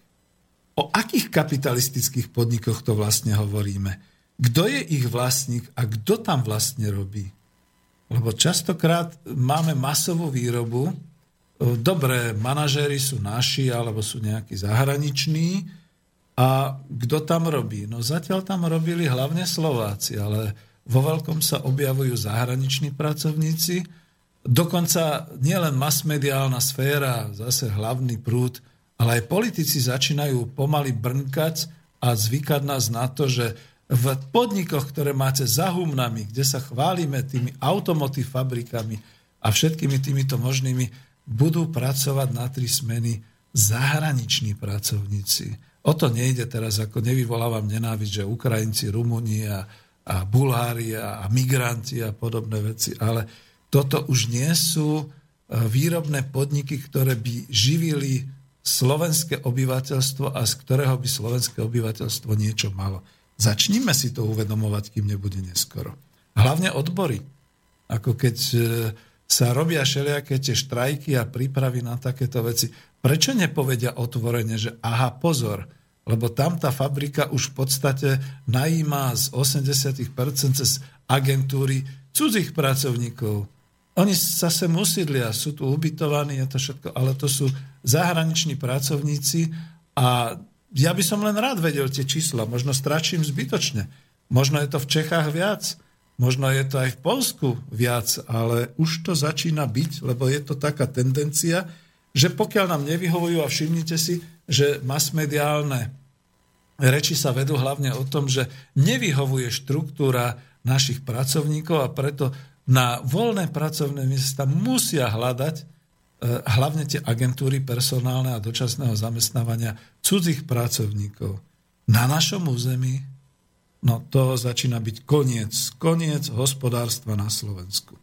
O akých kapitalistických podnikoch to vlastne hovoríme? Kto je ich vlastník a kto tam vlastne robí? Lebo častokrát máme masovú výrobu, dobré manažéri sú naši alebo sú nejakí zahraniční. A kto tam robí? No zatiaľ tam robili hlavne Slováci, ale vo veľkom sa objavujú zahraniční pracovníci, dokonca nielen masmediálna sféra, zase hlavný prúd, ale aj politici začínajú pomaly brnkať a zvykať nás na to, že v podnikoch, ktoré máte za humnami, kde sa chválime tými automotív fabrikami a všetkými týmito možnými, budú pracovať na tri smeny zahraniční pracovníci. O to nejde teraz, ako nevyvolávam nenávisť, že Ukrajinci, Rumúni a, a, a migranti a podobné veci, ale toto už nie sú e, výrobné podniky, ktoré by živili slovenské obyvateľstvo a z ktorého by slovenské obyvateľstvo niečo malo. Začníme si to uvedomovať, kým nebude neskoro. Hlavne odbory. Ako keď e, sa robia všelijaké tie štrajky a prípravy na takéto veci. Prečo nepovedia otvorene, že aha, pozor, lebo tam tá fabrika už v podstate najíma z 80% cez agentúry cudzích pracovníkov. Oni sa sem usídlia, sú tu ubytovaní, je to všetko, ale to sú zahraniční pracovníci a ja by som len rád vedel tie čísla. Možno stračím zbytočne. Možno je to v Čechách viac. Možno je to aj v Polsku viac, ale už to začína byť, lebo je to taká tendencia, že pokiaľ nám nevyhovujú, a všimnite si, že masmediálne reči sa vedú hlavne o tom, že nevyhovuje štruktúra našich pracovníkov a preto na voľné pracovné miesta musia hľadať hlavne tie agentúry personálne a dočasného zamestnávania cudzích pracovníkov na našom území, no to začína byť koniec, koniec hospodárstva na Slovensku.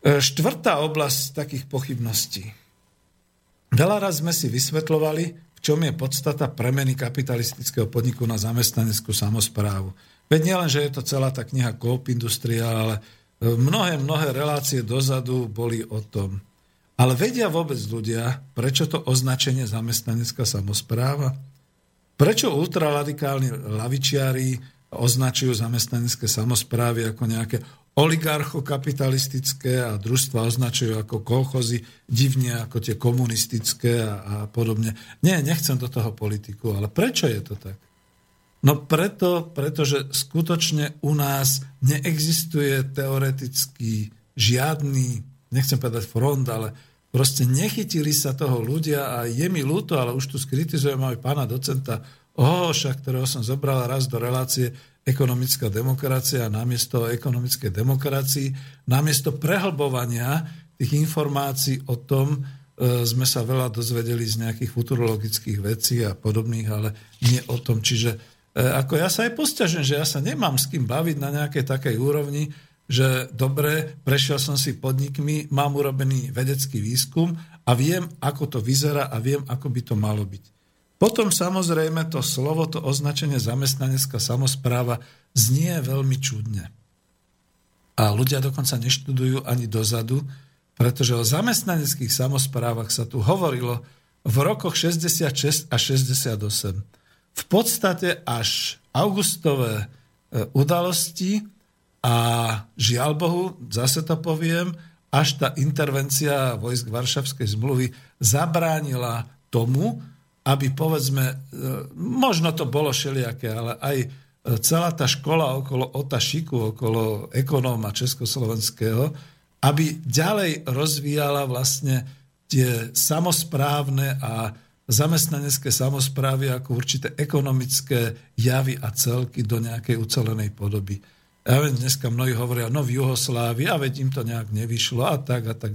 E, štvrtá oblasť takých pochybností. Veľa raz sme si vysvetľovali, v čom je podstata premeny kapitalistického podniku na zamestnaneckú samozprávu. Veď nielen, že je to celá tá kniha Coop Industria, ale e, mnohé, mnohé relácie dozadu boli o tom. Ale vedia vôbec ľudia, prečo to označenie zamestnanecká samozpráva? Prečo ultraradikálni lavičiari označujú zamestnanecké samozprávy ako nejaké oligarchokapitalistické a družstva označujú ako kolchozy, divne ako tie komunistické a, a podobne. Nie, nechcem do toho politiku, ale prečo je to tak? No preto, pretože skutočne u nás neexistuje teoreticky žiadny, nechcem povedať front, ale Proste nechytili sa toho ľudia a je mi ľúto, ale už tu skritizujem aj pána docenta Ohoša, ktorého som zobral raz do relácie ekonomická demokracia namiesto ekonomickej demokracii, namiesto prehlbovania tých informácií o tom, e, sme sa veľa dozvedeli z nejakých futurologických vecí a podobných, ale nie o tom. Čiže e, ako ja sa aj posťažujem, že ja sa nemám s kým baviť na nejakej takej úrovni, že dobre, prešiel som si podnikmi, mám urobený vedecký výskum a viem, ako to vyzerá a viem, ako by to malo byť. Potom samozrejme to slovo, to označenie zamestnanecká samozpráva znie veľmi čudne. A ľudia dokonca neštudujú ani dozadu, pretože o zamestnaneckých samozprávach sa tu hovorilo v rokoch 66 a 68. V podstate až augustové e, udalosti a žiaľ Bohu, zase to poviem, až tá intervencia vojsk Varšavskej zmluvy zabránila tomu, aby povedzme, e, možno to bolo všelijaké, ale aj e, celá tá škola okolo Ota Šiku, okolo ekonóma československého, aby ďalej rozvíjala vlastne tie samozprávne a zamestnanecké samozprávy ako určité ekonomické javy a celky do nejakej ucelenej podoby. Ja viem, dneska mnohí hovoria, no v Juhoslávii, a veď im to nejak nevyšlo a tak a tak.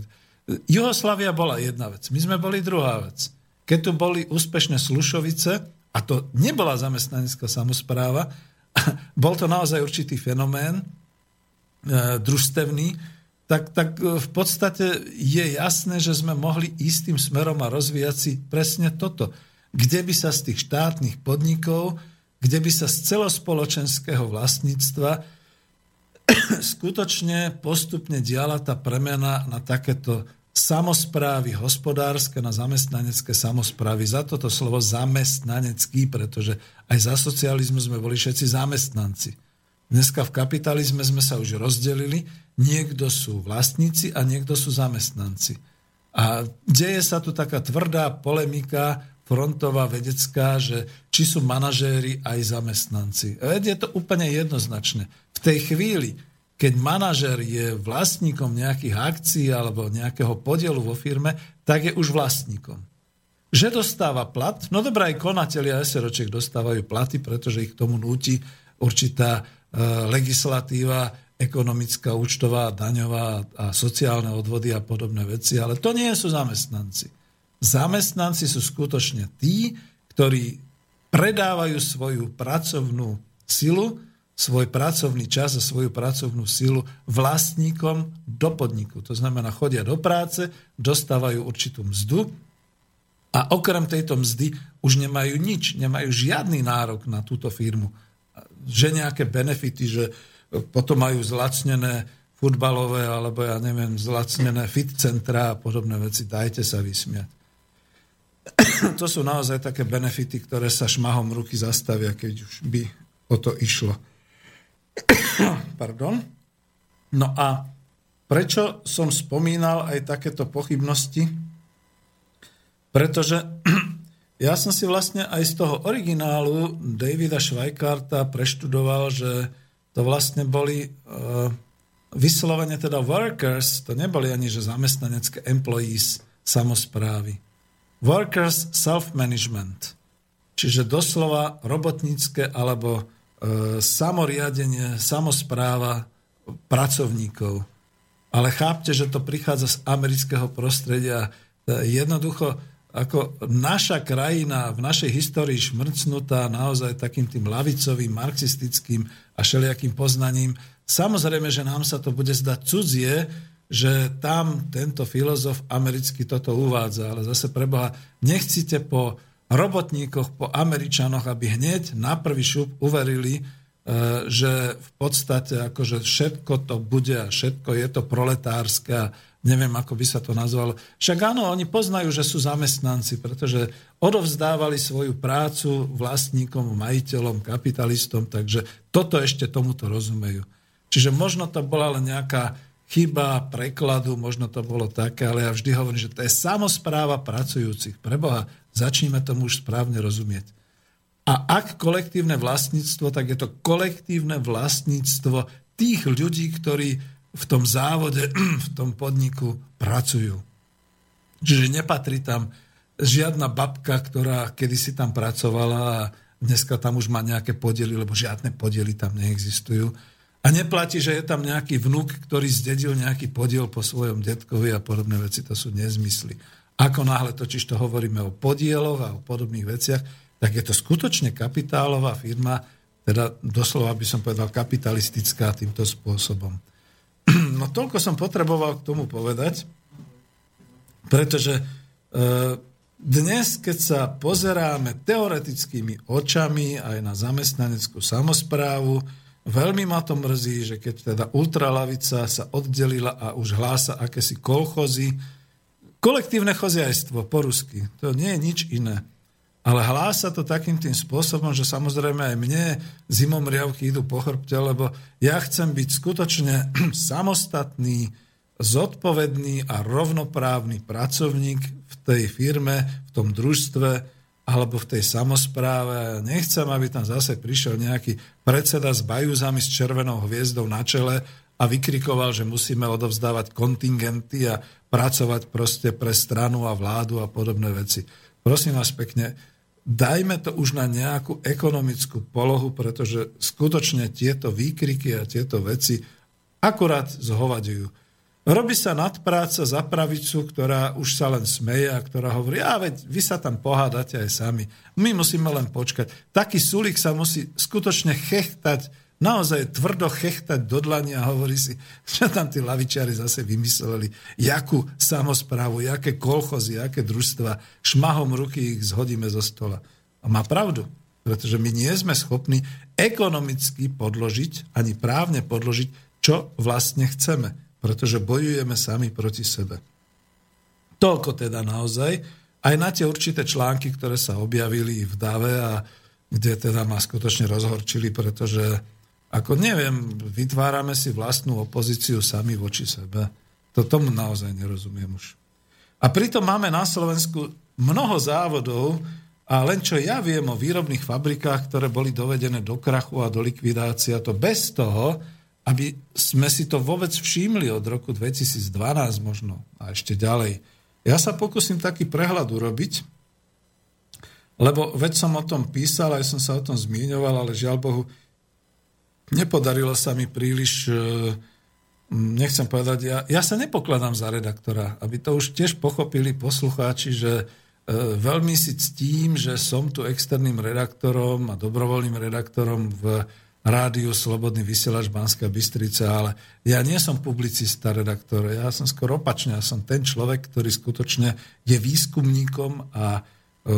Juhoslávia bola jedna vec, my sme boli druhá vec. Keď tu boli úspešné Slušovice, a to nebola zamestnanecká samozpráva, bol to naozaj určitý fenomén e, družstevný, tak, tak e, v podstate je jasné, že sme mohli istým smerom a rozvíjať si presne toto. Kde by sa z tých štátnych podnikov, kde by sa z celospoločenského vlastníctva skutočne postupne diala tá premena na takéto samozprávy hospodárske, na zamestnanecké samozprávy. Za toto slovo zamestnanecký, pretože aj za socializmu sme boli všetci zamestnanci. Dneska v kapitalizme sme sa už rozdelili, niekto sú vlastníci a niekto sú zamestnanci. A deje sa tu taká tvrdá polemika frontová, vedecká, že či sú manažéri aj zamestnanci. Veď je to úplne jednoznačné. V tej chvíli, keď manažer je vlastníkom nejakých akcií alebo nejakého podielu vo firme, tak je už vlastníkom. Že dostáva plat, no dobré, aj konatelia SROček dostávajú platy, pretože ich k tomu núti určitá e, legislatíva, ekonomická, účtová, daňová a sociálne odvody a podobné veci, ale to nie sú zamestnanci. Zamestnanci sú skutočne tí, ktorí predávajú svoju pracovnú silu, svoj pracovný čas a svoju pracovnú silu vlastníkom do podniku. To znamená, chodia do práce, dostávajú určitú mzdu a okrem tejto mzdy už nemajú nič, nemajú žiadny nárok na túto firmu. Že nejaké benefity, že potom majú zlacnené futbalové alebo ja neviem, zlacnené fit centra a podobné veci. Dajte sa vysmiať. to sú naozaj také benefity, ktoré sa šmahom ruky zastavia, keď už by o to išlo. Pardon. No a prečo som spomínal aj takéto pochybnosti? Pretože ja som si vlastne aj z toho originálu Davida Schweikarta preštudoval, že to vlastne boli uh, vyslovene teda workers, to neboli ani že zamestnanecké employees samozprávy. Workers self-management, čiže doslova robotnícke alebo E, samoriadenie, samospráva pracovníkov. Ale chápte, že to prichádza z amerického prostredia. E, jednoducho, ako naša krajina v našej histórii šmrcnutá naozaj takým tým lavicovým, marxistickým a všelijakým poznaním, samozrejme, že nám sa to bude zdať cudzie, že tam tento filozof americký toto uvádza. Ale zase preboha, nechcite po robotníkoch, po Američanoch, aby hneď na prvý šup uverili, e, že v podstate akože všetko to bude a všetko je to proletárske neviem, ako by sa to nazvalo. Však áno, oni poznajú, že sú zamestnanci, pretože odovzdávali svoju prácu vlastníkom, majiteľom, kapitalistom, takže toto ešte tomuto rozumejú. Čiže možno to bola len nejaká chyba prekladu, možno to bolo také, ale ja vždy hovorím, že to je samozpráva pracujúcich. Preboha, Začníme tomu už správne rozumieť. A ak kolektívne vlastníctvo, tak je to kolektívne vlastníctvo tých ľudí, ktorí v tom závode, v tom podniku pracujú. Čiže nepatrí tam žiadna babka, ktorá kedysi tam pracovala a dneska tam už má nejaké podiely, lebo žiadne podiely tam neexistujú. A neplatí, že je tam nejaký vnúk, ktorý zdedil nejaký podiel po svojom detkovi a podobné veci. To sú nezmysly. Ako náhle totiž to hovoríme o podieloch a o podobných veciach, tak je to skutočne kapitálová firma, teda doslova by som povedal kapitalistická týmto spôsobom. No toľko som potreboval k tomu povedať, pretože e, dnes, keď sa pozeráme teoretickými očami aj na zamestnaneckú samozprávu, veľmi ma to mrzí, že keď teda ultralavica sa oddelila a už hlása akési kolchozy, Kolektívne choziajstvo po rusky, to nie je nič iné. Ale hlása to takým tým spôsobom, že samozrejme aj mne zimom riavky idú po chrbte, lebo ja chcem byť skutočne samostatný zodpovedný a rovnoprávny pracovník v tej firme, v tom družstve alebo v tej samozpráve. Nechcem, aby tam zase prišiel nejaký predseda s bajúzami s červenou hviezdou na čele a vykrikoval, že musíme odovzdávať kontingenty a pracovať proste pre stranu a vládu a podobné veci. Prosím vás pekne, dajme to už na nejakú ekonomickú polohu, pretože skutočne tieto výkriky a tieto veci akurát zhovadujú. Robí sa nadpráca za pravicu, ktorá už sa len smeje a ktorá hovorí, a veď vy sa tam pohádate aj sami. My musíme len počkať. Taký sulik sa musí skutočne chechtať, naozaj tvrdo chechtať do dlani a hovorí si, čo tam tí lavičiari zase vymysleli, jakú samozprávu, jaké kolchozy, jaké družstva, šmahom ruky ich zhodíme zo stola. A má pravdu, pretože my nie sme schopní ekonomicky podložiť, ani právne podložiť, čo vlastne chceme pretože bojujeme sami proti sebe. Toľko teda naozaj. Aj na tie určité články, ktoré sa objavili v Dave a kde teda ma skutočne rozhorčili, pretože ako neviem, vytvárame si vlastnú opozíciu sami voči sebe. To tomu naozaj nerozumiem už. A pritom máme na Slovensku mnoho závodov a len čo ja viem o výrobných fabrikách, ktoré boli dovedené do krachu a do likvidácia, to bez toho, aby sme si to vôbec všimli od roku 2012 možno a ešte ďalej. Ja sa pokúsim taký prehľad urobiť, lebo veď som o tom písal, aj som sa o tom zmieňoval, ale žiaľ Bohu, nepodarilo sa mi príliš, e, nechcem povedať, ja, ja sa nepokladám za redaktora, aby to už tiež pochopili poslucháči, že e, veľmi si ctím, že som tu externým redaktorom a dobrovoľným redaktorom v rádiu Slobodný vysielač Banská Bystrica, ale ja nie som publicista, redaktor, ja som skoro opačne, ja som ten človek, ktorý skutočne je výskumníkom a e,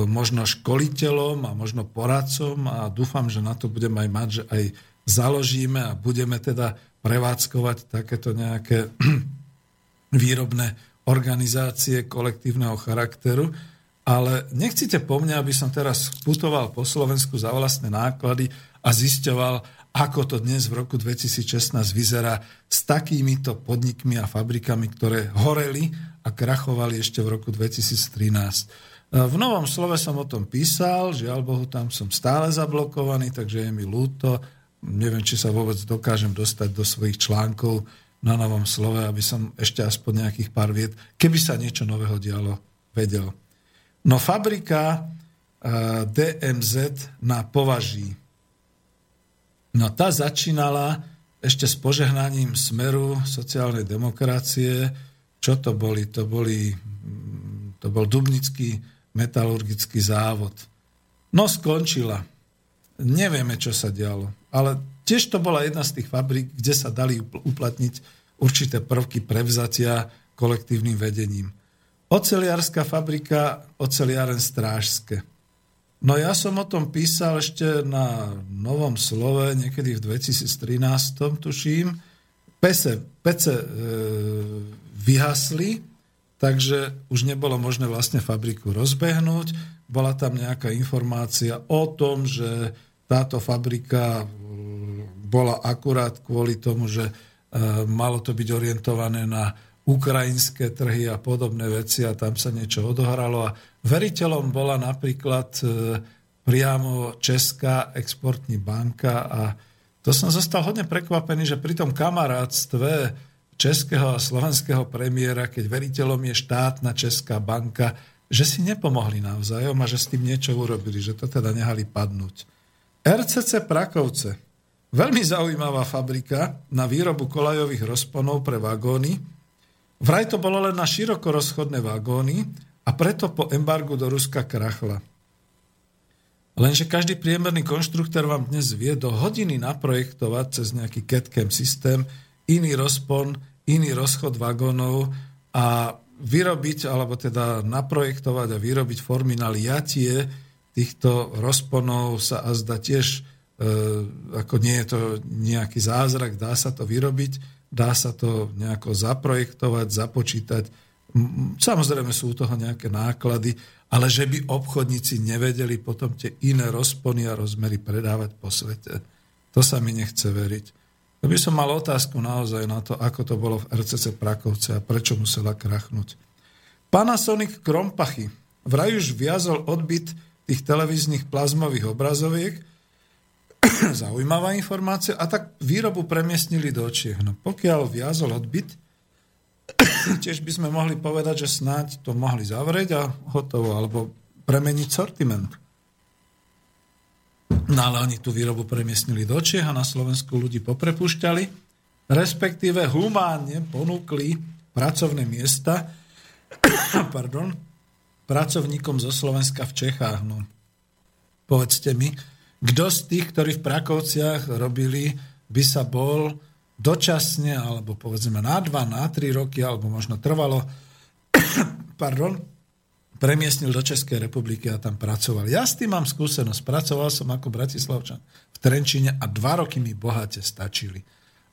možno školiteľom a možno poradcom a dúfam, že na to budem aj mať, že aj založíme a budeme teda prevádzkovať takéto nejaké výrobné organizácie kolektívneho charakteru. Ale nechcite po mne, aby som teraz putoval po Slovensku za vlastné náklady a zisťoval, ako to dnes v roku 2016 vyzerá s takýmito podnikmi a fabrikami, ktoré horeli a krachovali ešte v roku 2013. V Novom slove som o tom písal, žiaľ Bohu, tam som stále zablokovaný, takže je mi ľúto. Neviem, či sa vôbec dokážem dostať do svojich článkov na Novom slove, aby som ešte aspoň nejakých pár viet, keby sa niečo nového dialo, vedel. No fabrika eh, DMZ na považí No tá začínala ešte s požehnaním smeru sociálnej demokracie. Čo to boli? To, boli, mm, to bol Dubnický metalurgický závod. No skončila. Nevieme, čo sa dialo. Ale tiež to bola jedna z tých fabrík, kde sa dali uplatniť určité prvky prevzatia kolektívnym vedením. Oceliarská fabrika, oceliáren Strážske. No ja som o tom písal ešte na Novom slove, niekedy v 2013, tuším. Pece, pece e, vyhasli, takže už nebolo možné vlastne fabriku rozbehnúť. Bola tam nejaká informácia o tom, že táto fabrika bola akurát kvôli tomu, že e, malo to byť orientované na ukrajinské trhy a podobné veci a tam sa niečo odohralo. A veriteľom bola napríklad e, priamo Česká exportní banka a to som zostal hodne prekvapený, že pri tom kamarátstve českého a slovenského premiéra, keď veriteľom je štátna Česká banka, že si nepomohli navzájom a že s tým niečo urobili, že to teda nehali padnúť. RCC Prakovce. Veľmi zaujímavá fabrika na výrobu kolajových rozponov pre vagóny, Vraj to bolo len na široko rozchodné vagóny a preto po embargu do Ruska krachla. Lenže každý priemerný konštruktor vám dnes vie do hodiny naprojektovať cez nejaký CAD systém iný rozpon, iný rozchod vagónov a vyrobiť, alebo teda naprojektovať a vyrobiť formy na liatie týchto rozponov sa a zda tiež, e, ako nie je to nejaký zázrak, dá sa to vyrobiť, dá sa to nejako zaprojektovať, započítať. Samozrejme sú toho nejaké náklady, ale že by obchodníci nevedeli potom tie iné rozpony a rozmery predávať po svete, to sa mi nechce veriť. To by som mal otázku naozaj na to, ako to bolo v RCC Prakovce a prečo musela krachnúť. Panasonic Krompachy vraj už viazol odbyt tých televíznych plazmových obrazoviek, zaujímavá informácia, a tak výrobu premiestnili do Čiech. No pokiaľ viazol odbyt, tiež by sme mohli povedať, že snáď to mohli zavrieť a hotovo, alebo premeniť sortiment. No ale oni tú výrobu premiestnili do Čiech a na Slovensku ľudí poprepušťali, respektíve humánne ponúkli pracovné miesta pardon, pracovníkom zo Slovenska v Čechách. No, povedzte mi, kto z tých, ktorí v Prakovciach robili, by sa bol dočasne, alebo povedzme na dva, na tri roky, alebo možno trvalo, pardon, premiestnil do Českej republiky a tam pracoval. Ja s tým mám skúsenosť. Pracoval som ako Bratislavčan v Trenčine a dva roky mi bohate stačili.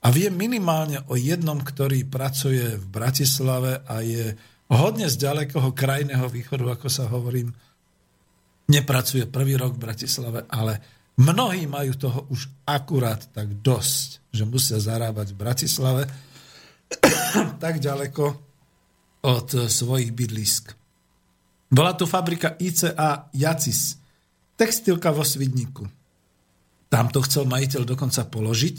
A viem minimálne o jednom, ktorý pracuje v Bratislave a je hodne z ďalekého krajného východu, ako sa hovorím. Nepracuje prvý rok v Bratislave, ale mnohí majú toho už akurát tak dosť, že musia zarábať v Bratislave tak ďaleko od svojich bydlisk. Bola tu fabrika ICA Jacis, textilka vo Svidníku. Tam to chcel majiteľ dokonca položiť.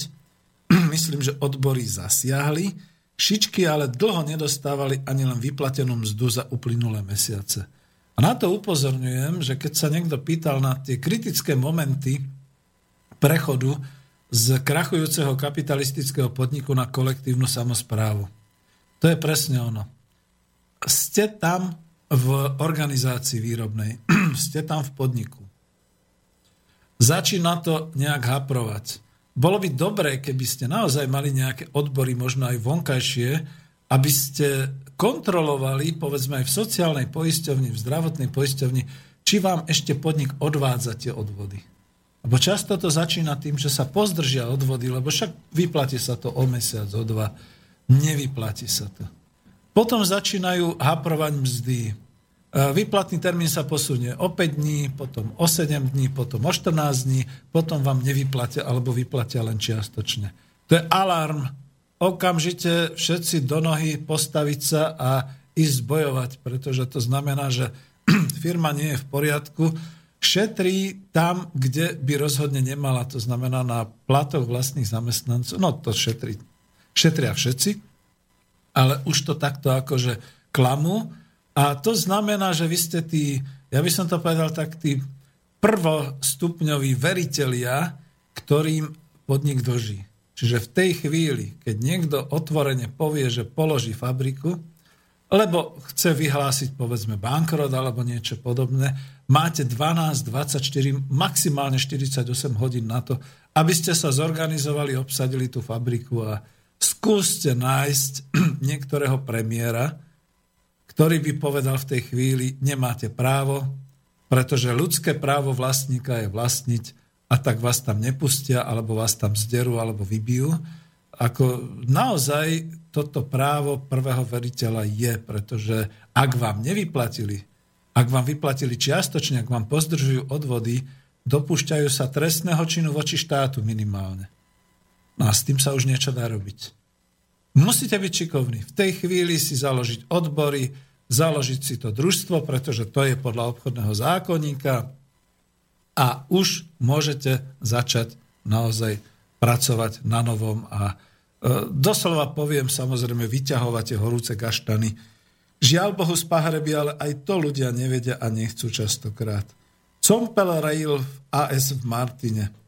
Myslím, že odbory zasiahli. Šičky ale dlho nedostávali ani len vyplatenú mzdu za uplynulé mesiace. A na to upozorňujem, že keď sa niekto pýtal na tie kritické momenty prechodu z krachujúceho kapitalistického podniku na kolektívnu samozprávu. To je presne ono. Ste tam v organizácii výrobnej. Ste tam v podniku. Začína to nejak haprovať. Bolo by dobré, keby ste naozaj mali nejaké odbory, možno aj vonkajšie, aby ste kontrolovali, povedzme aj v sociálnej poisťovni, v zdravotnej poisťovni, či vám ešte podnik odvádza tie odvody. Lebo často to začína tým, že sa pozdržia odvody, lebo však vyplatí sa to o mesiac, o dva. Nevyplatí sa to. Potom začínajú haprovať mzdy. Výplatný termín sa posunie o 5 dní, potom o 7 dní, potom o 14 dní, potom vám nevyplatia alebo vyplatia len čiastočne. To je alarm. Okamžite všetci do nohy postaviť sa a ísť bojovať, pretože to znamená, že firma nie je v poriadku, šetrí tam, kde by rozhodne nemala, to znamená na platoch vlastných zamestnancov, no to šetrí, šetria všetci, ale už to takto akože klamu, a to znamená, že vy ste tí, ja by som to povedal tak, tí prvostupňoví veritelia, ktorým podnik drží. Čiže v tej chvíli, keď niekto otvorene povie, že položí fabriku, lebo chce vyhlásiť povedzme bankrot alebo niečo podobné, máte 12, 24, maximálne 48 hodín na to, aby ste sa zorganizovali, obsadili tú fabriku a skúste nájsť niektorého premiéra, ktorý by povedal v tej chvíli, nemáte právo, pretože ľudské právo vlastníka je vlastniť a tak vás tam nepustia, alebo vás tam zderú, alebo vybijú. Ako naozaj toto právo prvého veriteľa je, pretože ak vám nevyplatili, ak vám vyplatili čiastočne, ak vám pozdržujú odvody, dopúšťajú sa trestného činu voči štátu minimálne. No a s tým sa už niečo dá robiť. Musíte byť šikovní. V tej chvíli si založiť odbory, založiť si to družstvo, pretože to je podľa obchodného zákonníka a už môžete začať naozaj pracovať na novom a e, doslova poviem samozrejme vyťahovať tie horúce kaštany. Žiaľ Bohu z Pahreby, ale aj to ľudia nevedia a nechcú častokrát. Compel Rail v AS v Martine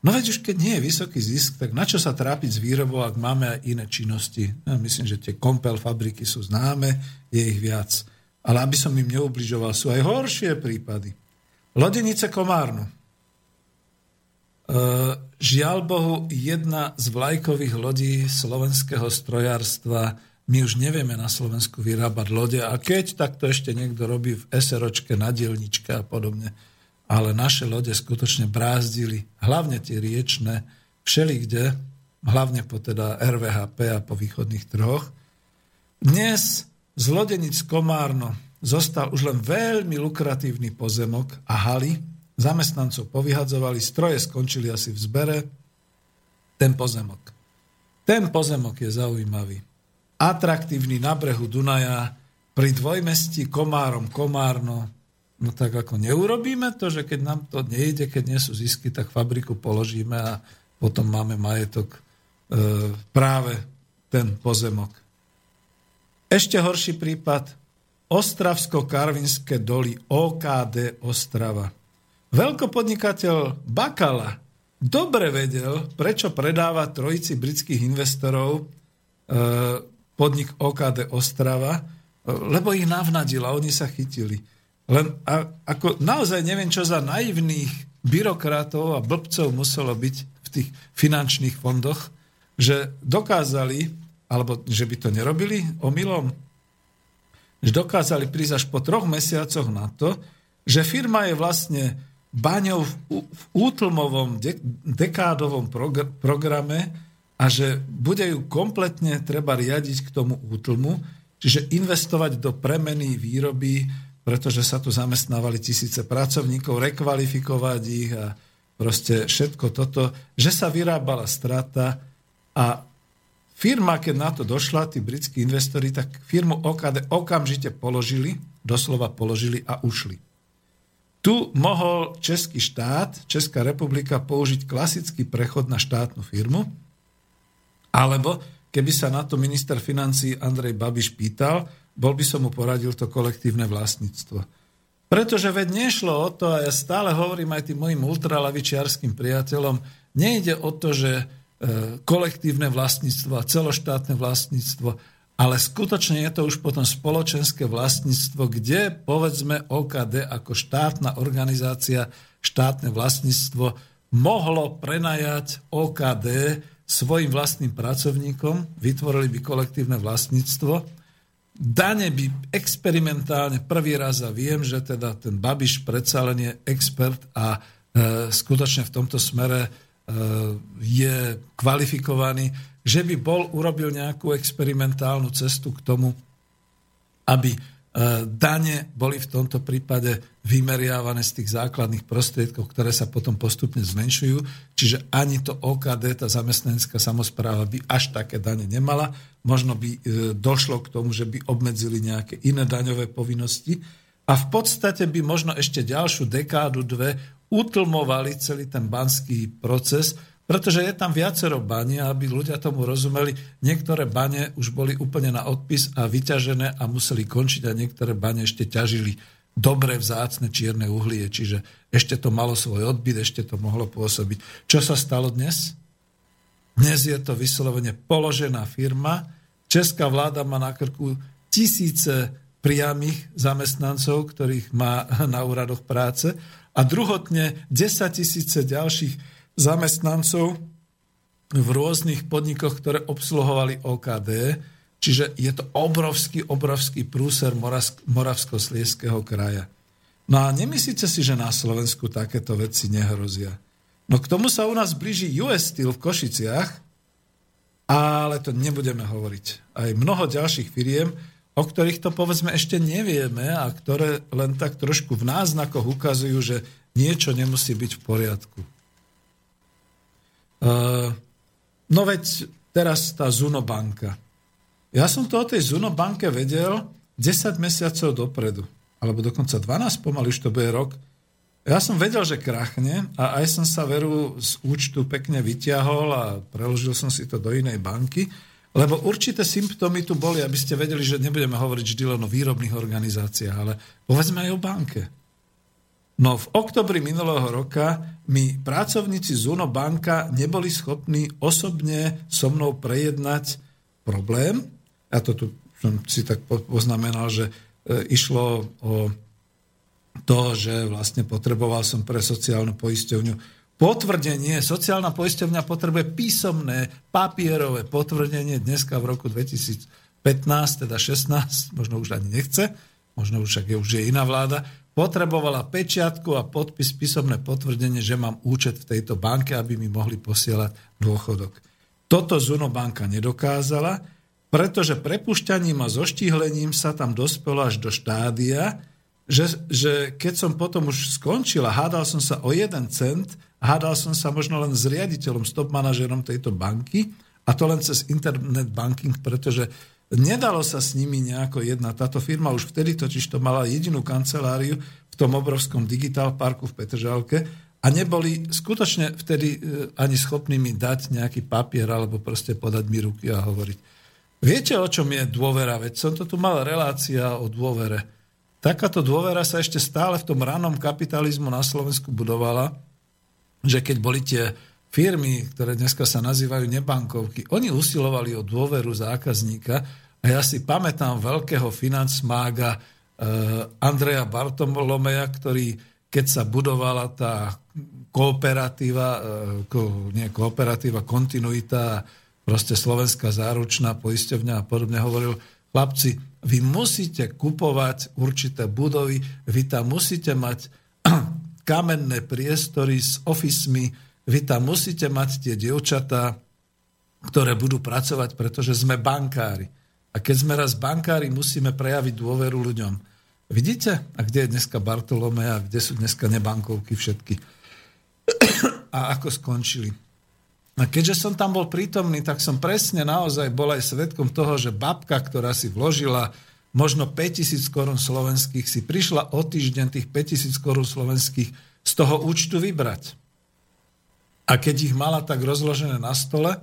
No veď už keď nie je vysoký zisk, tak na čo sa trápiť s výrobou, ak máme aj iné činnosti? Ja myslím, že tie kompel fabriky sú známe, je ich viac. Ale aby som im neubližoval, sú aj horšie prípady. Lodenice Komárnu. E, žiaľ Bohu, jedna z vlajkových lodí slovenského strojárstva, my už nevieme na Slovensku vyrábať lode a keď, tak to ešte niekto robí v SROčke, na dielničke a podobne ale naše lode skutočne brázdili, hlavne tie riečne, všelikde, hlavne po teda RVHP a po východných trhoch. Dnes z lodenic Komárno zostal už len veľmi lukratívny pozemok a haly, zamestnancov povyhadzovali, stroje skončili asi v zbere, ten pozemok. Ten pozemok je zaujímavý. Atraktívny na brehu Dunaja, pri dvojmestí Komárom, Komárno, no tak ako neurobíme to, že keď nám to nejde, keď nie sú zisky, tak fabriku položíme a potom máme majetok e, práve ten pozemok. Ešte horší prípad, Ostravsko-Karvinské doly OKD Ostrava. Veľkopodnikateľ Bakala dobre vedel, prečo predáva trojici britských investorov e, podnik OKD Ostrava, e, lebo ich navnadil a oni sa chytili. Len a, ako naozaj neviem, čo za naivných byrokratov a blbcov muselo byť v tých finančných fondoch, že dokázali, alebo že by to nerobili omylom, že dokázali prísť až po troch mesiacoch na to, že firma je vlastne baňou v, útlmovom de, dekádovom progr- programe a že bude ju kompletne treba riadiť k tomu útlmu, čiže investovať do premeny výroby, pretože sa tu zamestnávali tisíce pracovníkov, rekvalifikovať ich a proste všetko toto, že sa vyrábala strata a Firma, keď na to došla, tí britskí investori, tak firmu OKD okamžite položili, doslova položili a ušli. Tu mohol Český štát, Česká republika použiť klasický prechod na štátnu firmu, alebo keby sa na to minister financí Andrej Babiš pýtal, bol by som mu poradil to kolektívne vlastníctvo. Pretože veď nešlo o to, a ja stále hovorím aj tým mojim ultralavičiarským priateľom, nejde o to, že kolektívne vlastníctvo a celoštátne vlastníctvo, ale skutočne je to už potom spoločenské vlastníctvo, kde povedzme OKD ako štátna organizácia, štátne vlastníctvo mohlo prenajať OKD svojim vlastným pracovníkom, vytvorili by kolektívne vlastníctvo, dane by experimentálne prvý raz a viem, že teda ten Babiš predsa len je expert a e, skutočne v tomto smere E, je kvalifikovaný, že by bol urobil nejakú experimentálnu cestu k tomu, aby e, dane boli v tomto prípade vymeriavané z tých základných prostriedkov, ktoré sa potom postupne zmenšujú. Čiže ani to OKD, tá zamestnanecká samozpráva by až také dane nemala. Možno by e, došlo k tomu, že by obmedzili nejaké iné daňové povinnosti. A v podstate by možno ešte ďalšiu dekádu, dve utlmovali celý ten banský proces, pretože je tam viacero bani, aby ľudia tomu rozumeli. Niektoré bane už boli úplne na odpis a vyťažené a museli končiť a niektoré bane ešte ťažili dobre vzácne čierne uhlie, čiže ešte to malo svoj odbyt, ešte to mohlo pôsobiť. Čo sa stalo dnes? Dnes je to vyslovene položená firma. Česká vláda má na krku tisíce priamých zamestnancov, ktorých má na úradoch práce a druhotne 10 tisíce ďalších zamestnancov v rôznych podnikoch, ktoré obsluhovali OKD, čiže je to obrovský, obrovský prúser Moravsko-Slieského kraja. No a nemyslíte si, že na Slovensku takéto veci nehrozia? No k tomu sa u nás blíži US Steel v Košiciach, ale to nebudeme hovoriť. Aj mnoho ďalších firiem, o ktorých to povedzme ešte nevieme a ktoré len tak trošku v náznakoch ukazujú, že niečo nemusí byť v poriadku. Uh, no veď teraz tá Zunobanka. Ja som to o tej Zunobanke vedel 10 mesiacov dopredu, alebo dokonca 12, pomaly už to bude rok. Ja som vedel, že krachne a aj som sa veru z účtu pekne vyťahol a preložil som si to do inej banky, lebo určité symptómy tu boli, aby ste vedeli, že nebudeme hovoriť vždy len o výrobných organizáciách, ale povedzme aj o banke. No v oktobri minulého roka mi pracovníci z Uno banka neboli schopní osobne so mnou prejednať problém. Ja to tu som si tak poznamenal, že e, išlo o to, že vlastne potreboval som pre sociálnu poisťovňu potvrdenie, sociálna poisťovňa potrebuje písomné, papierové potvrdenie dneska v roku 2015, teda 16, možno už ani nechce, možno už, je, už je iná vláda, potrebovala pečiatku a podpis, písomné potvrdenie, že mám účet v tejto banke, aby mi mohli posielať dôchodok. Toto Zuno banka nedokázala, pretože prepušťaním a zoštíhlením sa tam dospelo až do štádia, že, že keď som potom už skončil a hádal som sa o jeden cent, hádal som sa možno len s riaditeľom, stop manažerom tejto banky A to len cez internet banking, pretože nedalo sa s nimi nejako jedna. Táto firma už vtedy totiž to mala jedinú kanceláriu v tom obrovskom digitál parku v Petržalke a neboli skutočne vtedy e, ani schopní mi dať nejaký papier alebo proste podať mi ruky a hovoriť. Viete, o čom je dôvera? Veď som to tu mal relácia o dôvere. Takáto dôvera sa ešte stále v tom ranom kapitalizmu na Slovensku budovala, že keď boli tie firmy, ktoré dneska sa nazývajú nebankovky, oni usilovali o dôveru zákazníka. A ja si pamätám veľkého financmága e, Andreja Bartolomeja, ktorý, keď sa budovala tá kooperatíva, e, nie kooperatíva, kontinuita, proste slovenská záručná poisťovňa a podobne, hovoril, chlapci, vy musíte kupovať určité budovy, vy tam musíte mať kamenné priestory s ofismi, vy tam musíte mať tie dievčatá, ktoré budú pracovať, pretože sme bankári. A keď sme raz bankári, musíme prejaviť dôveru ľuďom. Vidíte? A kde je dneska Bartolome kde sú dneska nebankovky všetky? A ako skončili? A keďže som tam bol prítomný, tak som presne naozaj bol aj svetkom toho, že babka, ktorá si vložila možno 5000 korún slovenských, si prišla o týždeň tých 5000 korún slovenských z toho účtu vybrať. A keď ich mala tak rozložené na stole,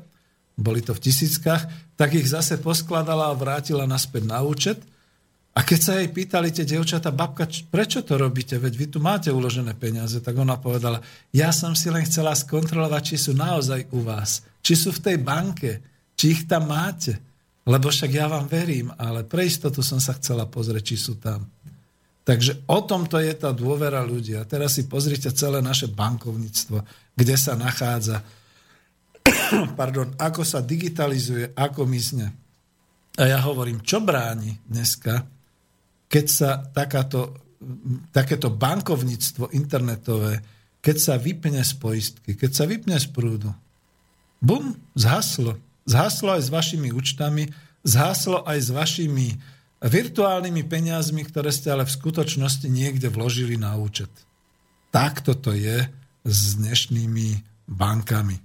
boli to v tisíckach, tak ich zase poskladala a vrátila naspäť na účet. A keď sa jej pýtali tie devčata, babka, prečo to robíte, veď vy tu máte uložené peniaze, tak ona povedala, ja som si len chcela skontrolovať, či sú naozaj u vás, či sú v tej banke, či ich tam máte. Lebo však ja vám verím, ale pre istotu som sa chcela pozrieť, či sú tam. Takže o tomto je tá dôvera ľudí. A teraz si pozrite celé naše bankovníctvo, kde sa nachádza, pardon, ako sa digitalizuje, ako mysne. A ja hovorím, čo bráni dneska, keď sa takáto, takéto bankovníctvo internetové, keď sa vypne z poistky, keď sa vypne z prúdu. Bum, zhaslo. Zhaslo aj s vašimi účtami, zhaslo aj s vašimi virtuálnymi peniazmi, ktoré ste ale v skutočnosti niekde vložili na účet. Takto to je s dnešnými bankami.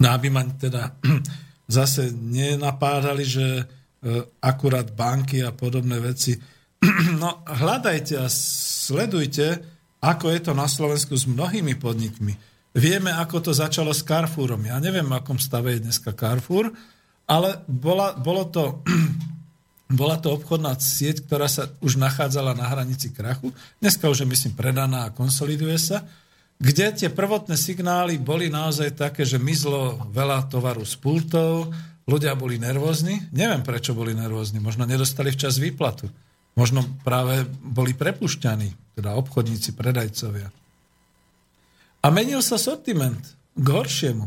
No aby ma teda zase nenapádali, že e, akurát banky a podobné veci. No hľadajte a sledujte, ako je to na Slovensku s mnohými podnikmi. Vieme, ako to začalo s Carrefourom. Ja neviem, v akom stave je dneska Carrefour, ale bola, bolo to bola to obchodná sieť, ktorá sa už nachádzala na hranici krachu. Dneska už je, myslím, predaná a konsoliduje sa. Kde tie prvotné signály boli naozaj také, že mizlo veľa tovaru z pultov, ľudia boli nervózni. Neviem, prečo boli nervózni. Možno nedostali včas výplatu. Možno práve boli prepušťaní, teda obchodníci, predajcovia. A menil sa sortiment k horšiemu.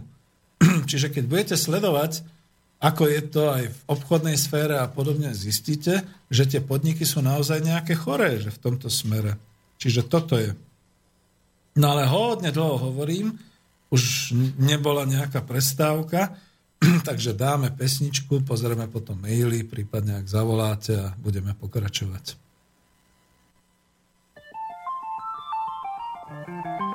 Čiže keď budete sledovať ako je to aj v obchodnej sfére a podobne, zistíte, že tie podniky sú naozaj nejaké choré, že v tomto smere. Čiže toto je. No ale hodne dlho hovorím, už nebola nejaká prestávka, takže dáme pesničku, pozrieme potom maily, prípadne ak zavoláte a budeme pokračovať. očenka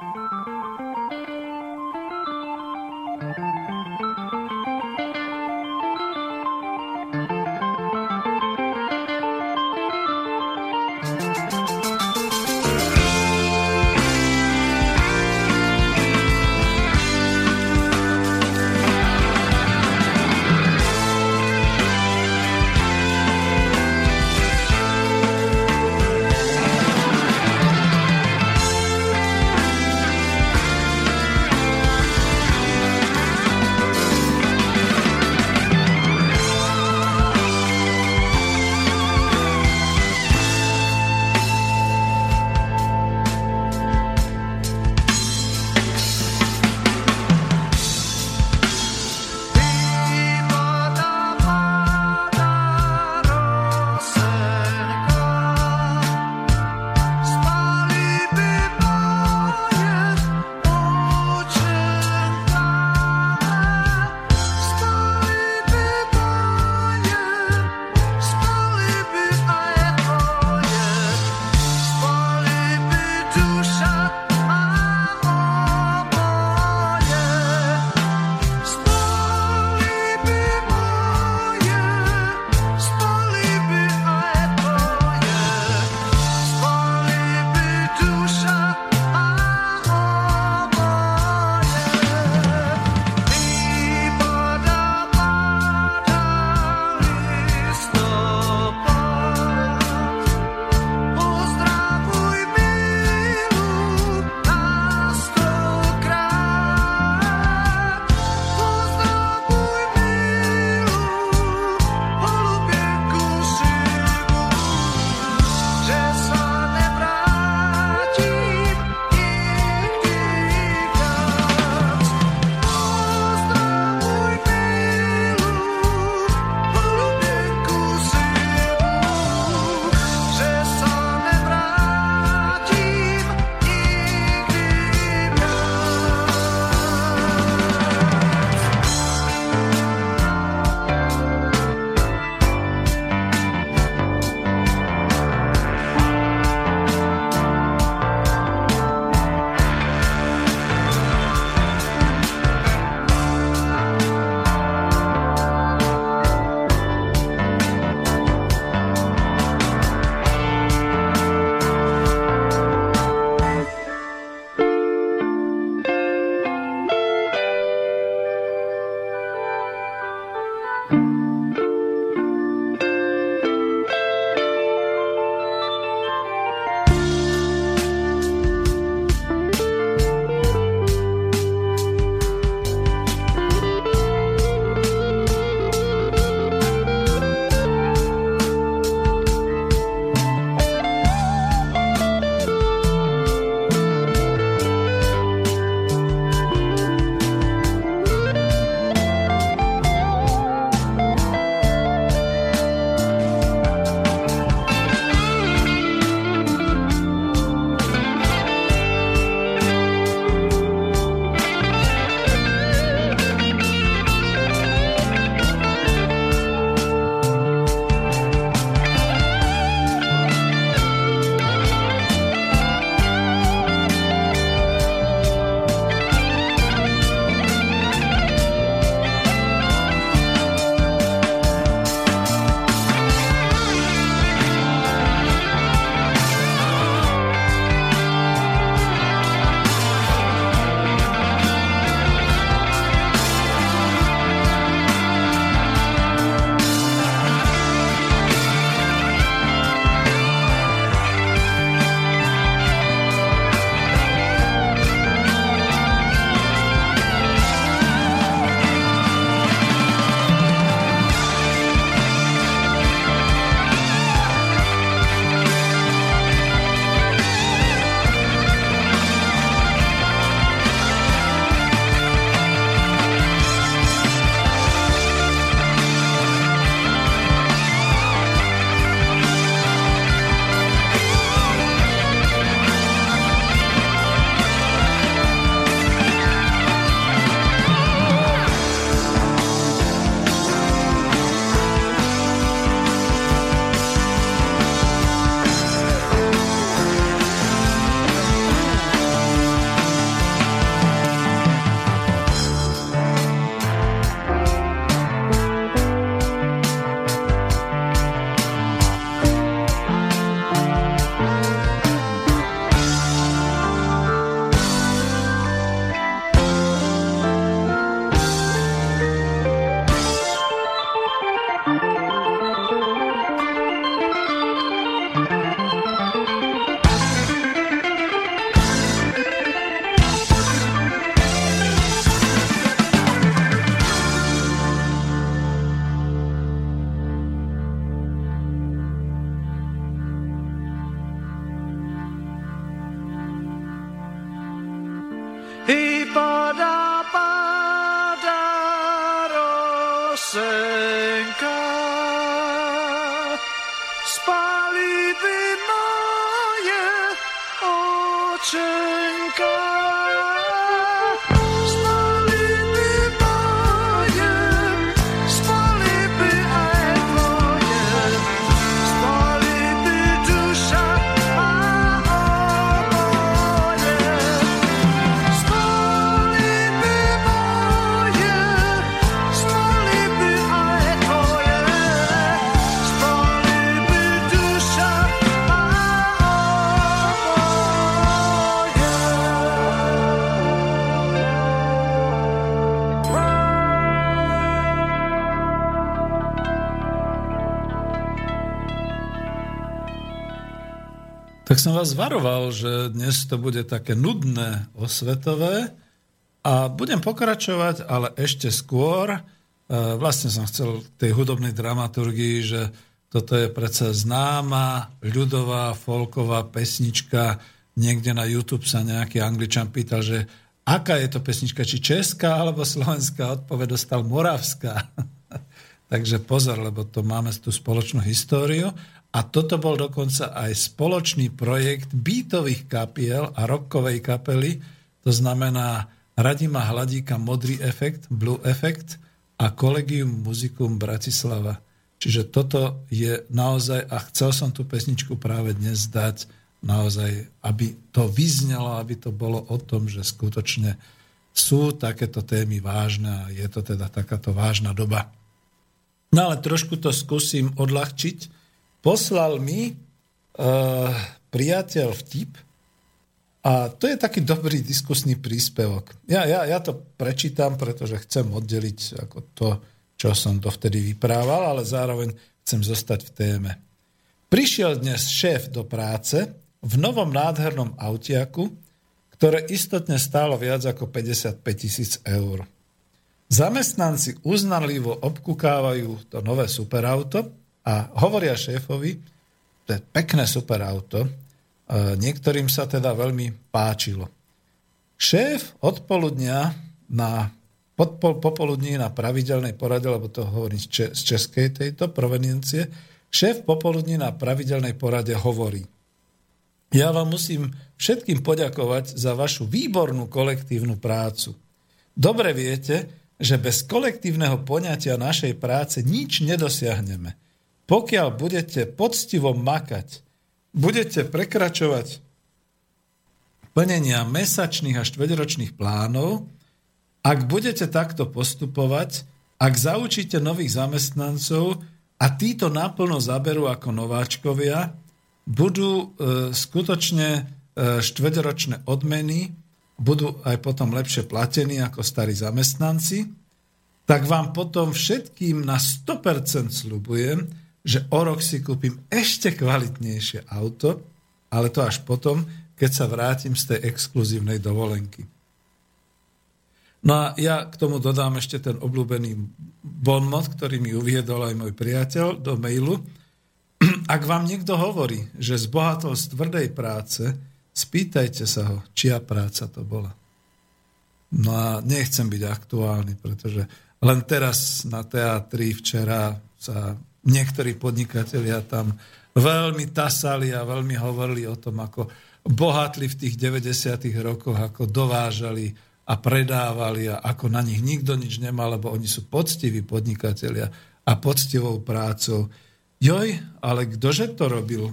som vás varoval, že dnes to bude také nudné osvetové a budem pokračovať, ale ešte skôr. E, vlastne som chcel tej hudobnej dramaturgii, že toto je predsa známa ľudová folková pesnička. Niekde na YouTube sa nejaký angličan pýtal, že aká je to pesnička, či česká alebo slovenská. Odpoveď dostal moravská. Takže pozor, lebo to máme tú spoločnú históriu. A toto bol dokonca aj spoločný projekt beatových kapiel a rockovej kapely, to znamená Radima Hladíka Modrý efekt, Blue efekt a Collegium Musicum Bratislava. Čiže toto je naozaj, a chcel som tú pesničku práve dnes dať, naozaj, aby to vyznelo, aby to bolo o tom, že skutočne sú takéto témy vážne a je to teda takáto vážna doba. No ale trošku to skúsim odľahčiť, poslal mi uh, priateľ vtip a to je taký dobrý diskusný príspevok. Ja, ja, ja to prečítam, pretože chcem oddeliť ako to, čo som dovtedy vyprával, ale zároveň chcem zostať v téme. Prišiel dnes šéf do práce v novom nádhernom autiaku, ktoré istotne stálo viac ako 55 tisíc eur. Zamestnanci uznanlivo obkukávajú to nové superauto a hovoria šéfovi, to je pekné super auto, niektorým sa teda veľmi páčilo. Šéf odpoludnia na podpol, popoludní na pravidelnej porade, lebo to hovorím z českej tejto proveniencie, šéf popoludní na pravidelnej porade hovorí, ja vám musím všetkým poďakovať za vašu výbornú kolektívnu prácu. Dobre viete, že bez kolektívneho poňatia našej práce nič nedosiahneme. Pokiaľ budete poctivo makať, budete prekračovať plnenia mesačných a štvedročných plánov, ak budete takto postupovať, ak zaučíte nových zamestnancov a títo naplno zaberú ako nováčkovia, budú e, skutočne e, štvedročné odmeny, budú aj potom lepšie platení ako starí zamestnanci, tak vám potom všetkým na 100% slubujem, že o rok si kúpim ešte kvalitnejšie auto, ale to až potom, keď sa vrátim z tej exkluzívnej dovolenky. No a ja k tomu dodám ešte ten obľúbený bonmot, ktorý mi uviedol aj môj priateľ do mailu. Ak vám niekto hovorí, že zbohatol z tvrdej práce, spýtajte sa ho, čia práca to bola. No a nechcem byť aktuálny, pretože len teraz na teatri včera sa niektorí podnikatelia tam veľmi tasali a veľmi hovorili o tom, ako bohatli v tých 90. rokoch, ako dovážali a predávali a ako na nich nikto nič nemal, lebo oni sú poctiví podnikatelia a poctivou prácou. Joj, ale kdože to robil?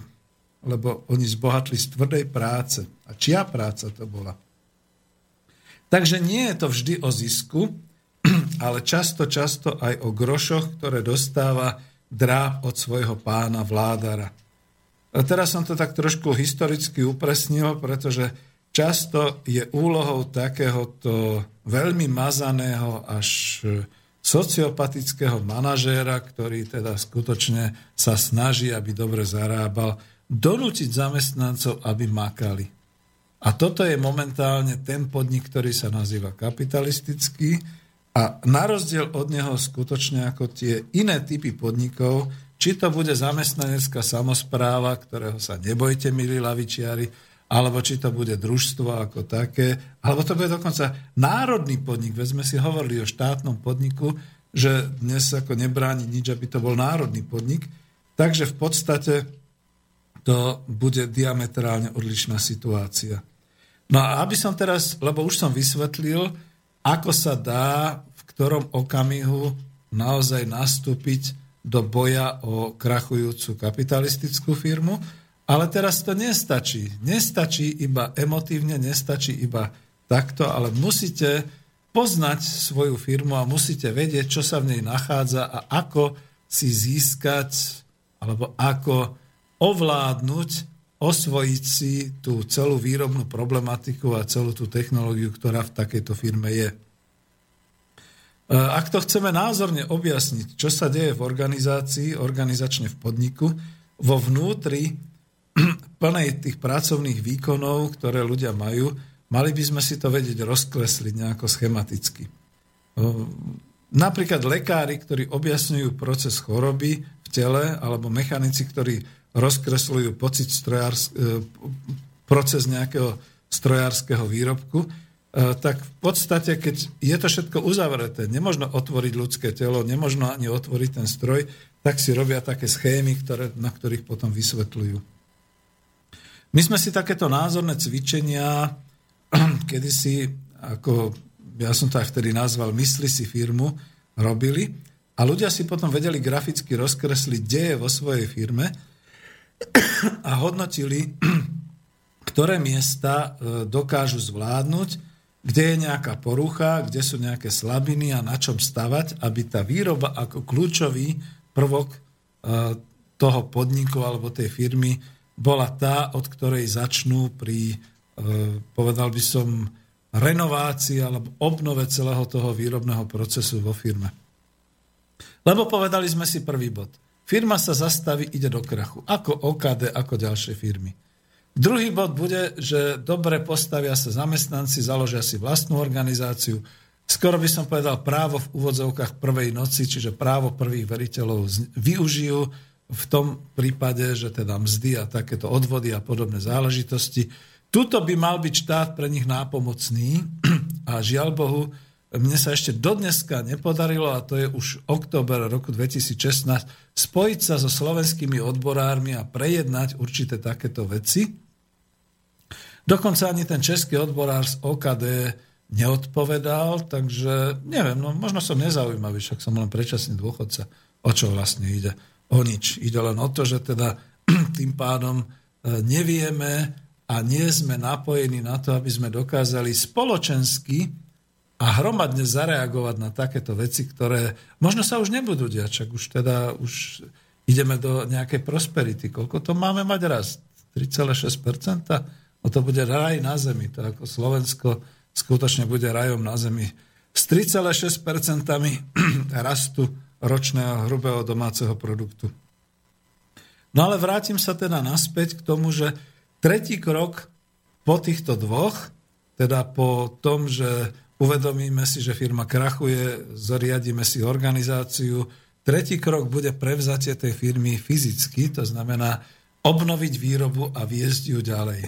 Lebo oni zbohatli z tvrdej práce. A čia práca to bola? Takže nie je to vždy o zisku, ale často, často aj o grošoch, ktoré dostáva dráb od svojho pána vládara. A teraz som to tak trošku historicky upresnil, pretože často je úlohou takéhoto veľmi mazaného až sociopatického manažéra, ktorý teda skutočne sa snaží, aby dobre zarábal, donútiť zamestnancov, aby makali. A toto je momentálne ten podnik, ktorý sa nazýva kapitalistický, a na rozdiel od neho skutočne ako tie iné typy podnikov, či to bude zamestnanecká samozpráva, ktorého sa nebojte, milí lavičiari, alebo či to bude družstvo ako také, alebo to bude dokonca národný podnik. Veď sme si hovorili o štátnom podniku, že dnes ako nebráni nič, aby to bol národný podnik. Takže v podstate to bude diametrálne odlišná situácia. No a aby som teraz, lebo už som vysvetlil, ako sa dá v ktorom okamihu naozaj nastúpiť do boja o krachujúcu kapitalistickú firmu, ale teraz to nestačí. Nestačí iba emotívne, nestačí iba takto, ale musíte poznať svoju firmu a musíte vedieť, čo sa v nej nachádza a ako si získať alebo ako ovládnuť, osvojiť si tú celú výrobnú problematiku a celú tú technológiu, ktorá v takejto firme je. E, ak to chceme názorne objasniť, čo sa deje v organizácii, organizačne v podniku, vo vnútri plnej tých pracovných výkonov, ktoré ľudia majú, mali by sme si to vedieť rozklesliť nejako schematicky. Napríklad lekári, ktorí objasňujú proces choroby v tele, alebo mechanici, ktorí rozkresľujú pocit e, proces nejakého strojárskeho výrobku, e, tak v podstate, keď je to všetko uzavreté, nemožno otvoriť ľudské telo, nemožno ani otvoriť ten stroj, tak si robia také schémy, ktoré, na ktorých potom vysvetľujú. My sme si takéto názorné cvičenia kedysi, ako ja som to aj vtedy nazval, mysli si firmu, robili a ľudia si potom vedeli graficky rozkresliť deje vo svojej firme a hodnotili, ktoré miesta e, dokážu zvládnuť, kde je nejaká porucha, kde sú nejaké slabiny a na čom stavať, aby tá výroba ako kľúčový prvok e, toho podniku alebo tej firmy bola tá, od ktorej začnú pri, e, povedal by som, renovácii alebo obnove celého toho výrobného procesu vo firme. Lebo povedali sme si prvý bod. Firma sa zastaví, ide do krachu. Ako OKD, ako ďalšie firmy. Druhý bod bude, že dobre postavia sa zamestnanci, založia si vlastnú organizáciu. Skoro by som povedal právo v úvodzovkách prvej noci, čiže právo prvých veriteľov využijú v tom prípade, že teda mzdy a takéto odvody a podobné záležitosti. Tuto by mal byť štát pre nich nápomocný a žiaľ Bohu, mne sa ešte dodneska nepodarilo, a to je už október roku 2016, spojiť sa so slovenskými odborármi a prejednať určité takéto veci. Dokonca ani ten český odborár z OKD neodpovedal, takže neviem, no možno som nezaujímavý, však som len predčasný dôchodca, o čo vlastne ide o nič. Ide len o to, že teda tým pádom e, nevieme a nie sme napojení na to, aby sme dokázali spoločensky a hromadne zareagovať na takéto veci, ktoré možno sa už nebudú diať, čak už teda už ideme do nejakej prosperity. Koľko to máme mať raz? 3,6%? No to bude raj na zemi. To ako Slovensko skutočne bude rajom na zemi. S 3,6% rastu ročného hrubého domáceho produktu. No ale vrátim sa teda naspäť k tomu, že tretí krok po týchto dvoch, teda po tom, že uvedomíme si, že firma krachuje, zariadíme si organizáciu, tretí krok bude prevzatie tej firmy fyzicky, to znamená obnoviť výrobu a viesť ju ďalej.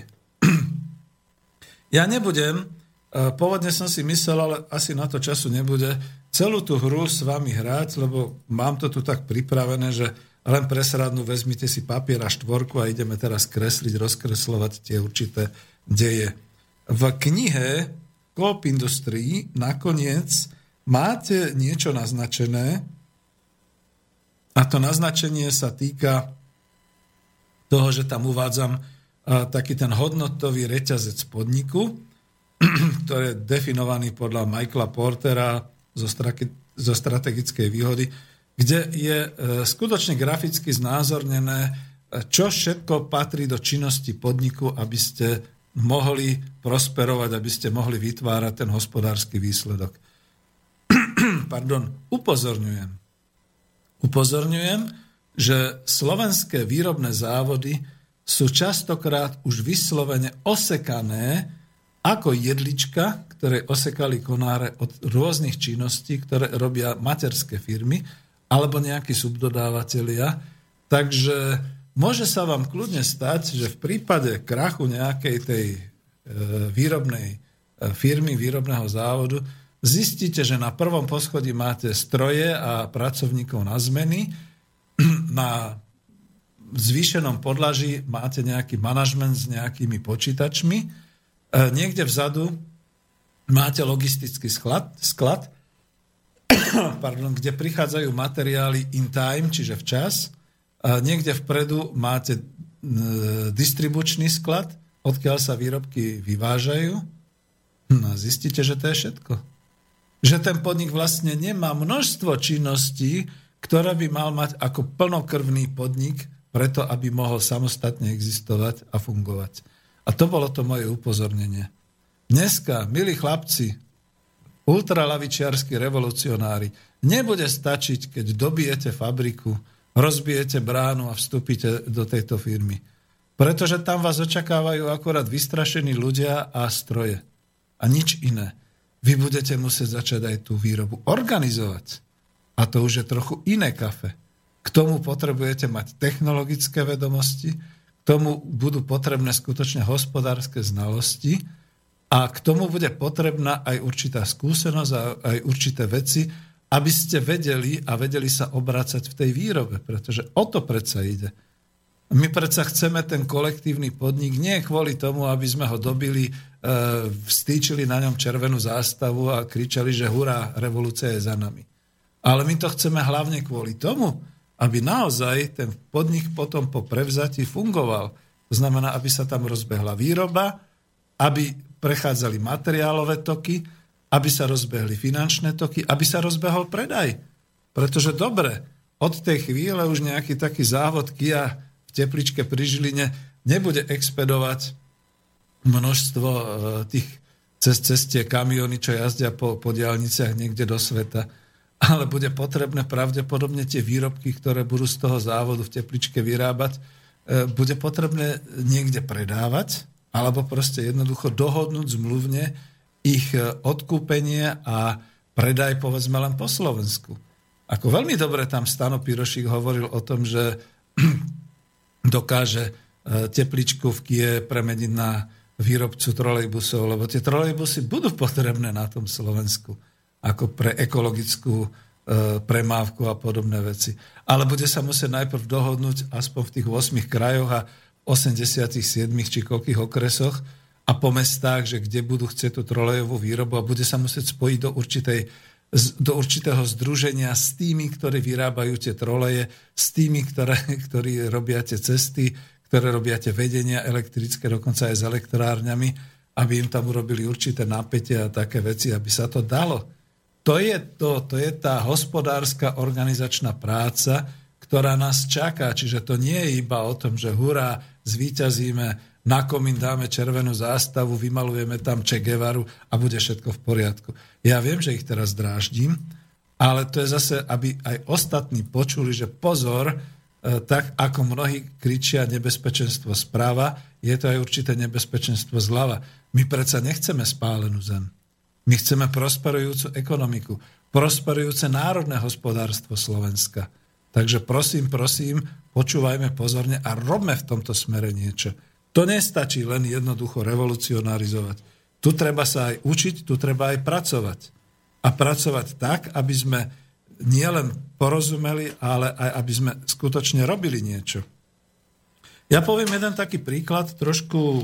Ja nebudem, e, pôvodne som si myslel, ale asi na to času nebude, celú tú hru s vami hrať, lebo mám to tu tak pripravené, že len presradnú vezmite si papier a štvorku a ideme teraz kresliť, rozkreslovať tie určité deje. V knihe Coop Industry nakoniec máte niečo naznačené. A to naznačenie sa týka toho, že tam uvádzam taký ten hodnotový reťazec podniku, ktorý je definovaný podľa Michaela Portera zo strategickej výhody, kde je e, skutočne graficky znázornené, e, čo všetko patrí do činnosti podniku, aby ste mohli prosperovať, aby ste mohli vytvárať ten hospodársky výsledok. Pardon, upozorňujem. Upozorňujem, že slovenské výrobné závody sú častokrát už vyslovene osekané ako jedlička, ktoré osekali konáre od rôznych činností, ktoré robia materské firmy alebo nejakí subdodávateľia. Takže môže sa vám kľudne stať, že v prípade krachu nejakej tej e, výrobnej e, firmy, výrobného závodu, zistíte, že na prvom poschodí máte stroje a pracovníkov na zmeny, na zvýšenom podlaží máte nejaký manažment s nejakými počítačmi, e, niekde vzadu máte logistický sklad, sklad pardon, kde prichádzajú materiály in time, čiže včas. Niekde vpredu máte distribučný sklad, odkiaľ sa výrobky vyvážajú. No a zistíte, že to je všetko. Že ten podnik vlastne nemá množstvo činností, ktoré by mal mať ako plnokrvný podnik, preto aby mohol samostatne existovať a fungovať. A to bolo to moje upozornenie. Dneska, milí chlapci, ultralavičiarskí revolucionári, nebude stačiť, keď dobijete fabriku, rozbijete bránu a vstúpite do tejto firmy. Pretože tam vás očakávajú akorát vystrašení ľudia a stroje. A nič iné. Vy budete musieť začať aj tú výrobu organizovať. A to už je trochu iné kafe. K tomu potrebujete mať technologické vedomosti, k tomu budú potrebné skutočne hospodárske znalosti, a k tomu bude potrebná aj určitá skúsenosť a aj určité veci, aby ste vedeli a vedeli sa obrácať v tej výrobe, pretože o to predsa ide. My predsa chceme ten kolektívny podnik nie kvôli tomu, aby sme ho dobili, e, vstýčili na ňom červenú zástavu a kričali, že hurá, revolúcia je za nami. Ale my to chceme hlavne kvôli tomu, aby naozaj ten podnik potom po prevzati fungoval. To znamená, aby sa tam rozbehla výroba, aby prechádzali materiálové toky, aby sa rozbehli finančné toky, aby sa rozbehol predaj. Pretože dobre, od tej chvíle už nejaký taký závod Kia v tepličke pri Žiline nebude expedovať množstvo e, tých cez cestie kamiony, čo jazdia po, po diálniciach niekde do sveta. Ale bude potrebné pravdepodobne tie výrobky, ktoré budú z toho závodu v tepličke vyrábať, e, bude potrebné niekde predávať alebo proste jednoducho dohodnúť zmluvne ich e, odkúpenie a predaj povedzme len po Slovensku. Ako veľmi dobre tam Stano Pirošik hovoril o tom, že dokáže e, tepličku v Kie premeniť na výrobcu trolejbusov, lebo tie trolejbusy budú potrebné na tom Slovensku ako pre ekologickú e, premávku a podobné veci. Ale bude sa musieť najprv dohodnúť aspoň v tých 8 krajoch a 87 či koľkých okresoch a po mestách, že kde budú chcieť tú trolejovú výrobu a bude sa musieť spojiť do, určitej, do určitého združenia s tými, ktorí vyrábajú tie troleje, s tými, ktoré, ktorí robia tie cesty, ktoré robia tie vedenia elektrické, dokonca aj s elektrárňami, aby im tam urobili určité napätie a také veci, aby sa to dalo. To je to, to je tá hospodárska organizačná práca, ktorá nás čaká. Čiže to nie je iba o tom, že hurá, zvíťazíme, na komín dáme červenú zástavu, vymalujeme tam Che Guevaru a bude všetko v poriadku. Ja viem, že ich teraz dráždím, ale to je zase, aby aj ostatní počuli, že pozor, e, tak ako mnohí kričia nebezpečenstvo správa, je to aj určité nebezpečenstvo zľava. My predsa nechceme spálenú zem. My chceme prosperujúcu ekonomiku, prosperujúce národné hospodárstvo Slovenska. Takže prosím, prosím, počúvajme pozorne a robme v tomto smere niečo. To nestačí len jednoducho revolucionarizovať. Tu treba sa aj učiť, tu treba aj pracovať. A pracovať tak, aby sme nielen porozumeli, ale aj aby sme skutočne robili niečo. Ja poviem jeden taký príklad, trošku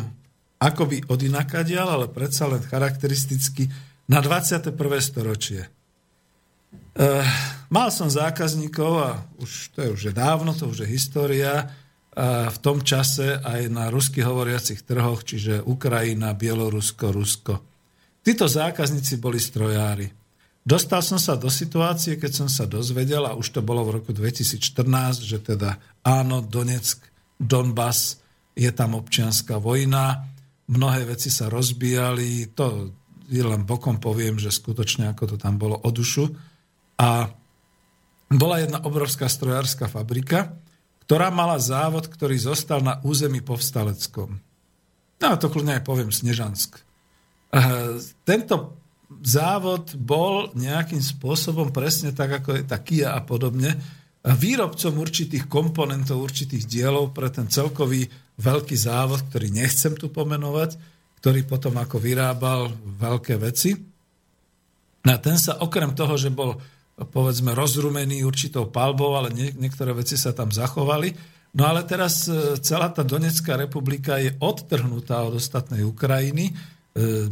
akoby od inakadiaľ, ale predsa len charakteristicky na 21. storočie. Uh, mal som zákazníkov, a už, to je už dávno, to už je história, v tom čase aj na rusky hovoriacich trhoch, čiže Ukrajina, Bielorusko, Rusko. Títo zákazníci boli strojári. Dostal som sa do situácie, keď som sa dozvedel, a už to bolo v roku 2014, že teda áno, Donetsk, Donbass, je tam občianská vojna, mnohé veci sa rozbíjali, to len bokom poviem, že skutočne ako to tam bolo o dušu a bola jedna obrovská strojárska fabrika, ktorá mala závod, ktorý zostal na území povstaleckom. No a to kľudne aj poviem Snežansk. Tento závod bol nejakým spôsobom presne tak, ako je tá Kia a podobne, výrobcom určitých komponentov, určitých dielov pre ten celkový veľký závod, ktorý nechcem tu pomenovať, ktorý potom ako vyrábal veľké veci. A ten sa okrem toho, že bol povedzme rozrumený určitou palbou, ale nie, niektoré veci sa tam zachovali. No ale teraz e, celá tá Donetská republika je odtrhnutá od ostatnej Ukrajiny, e,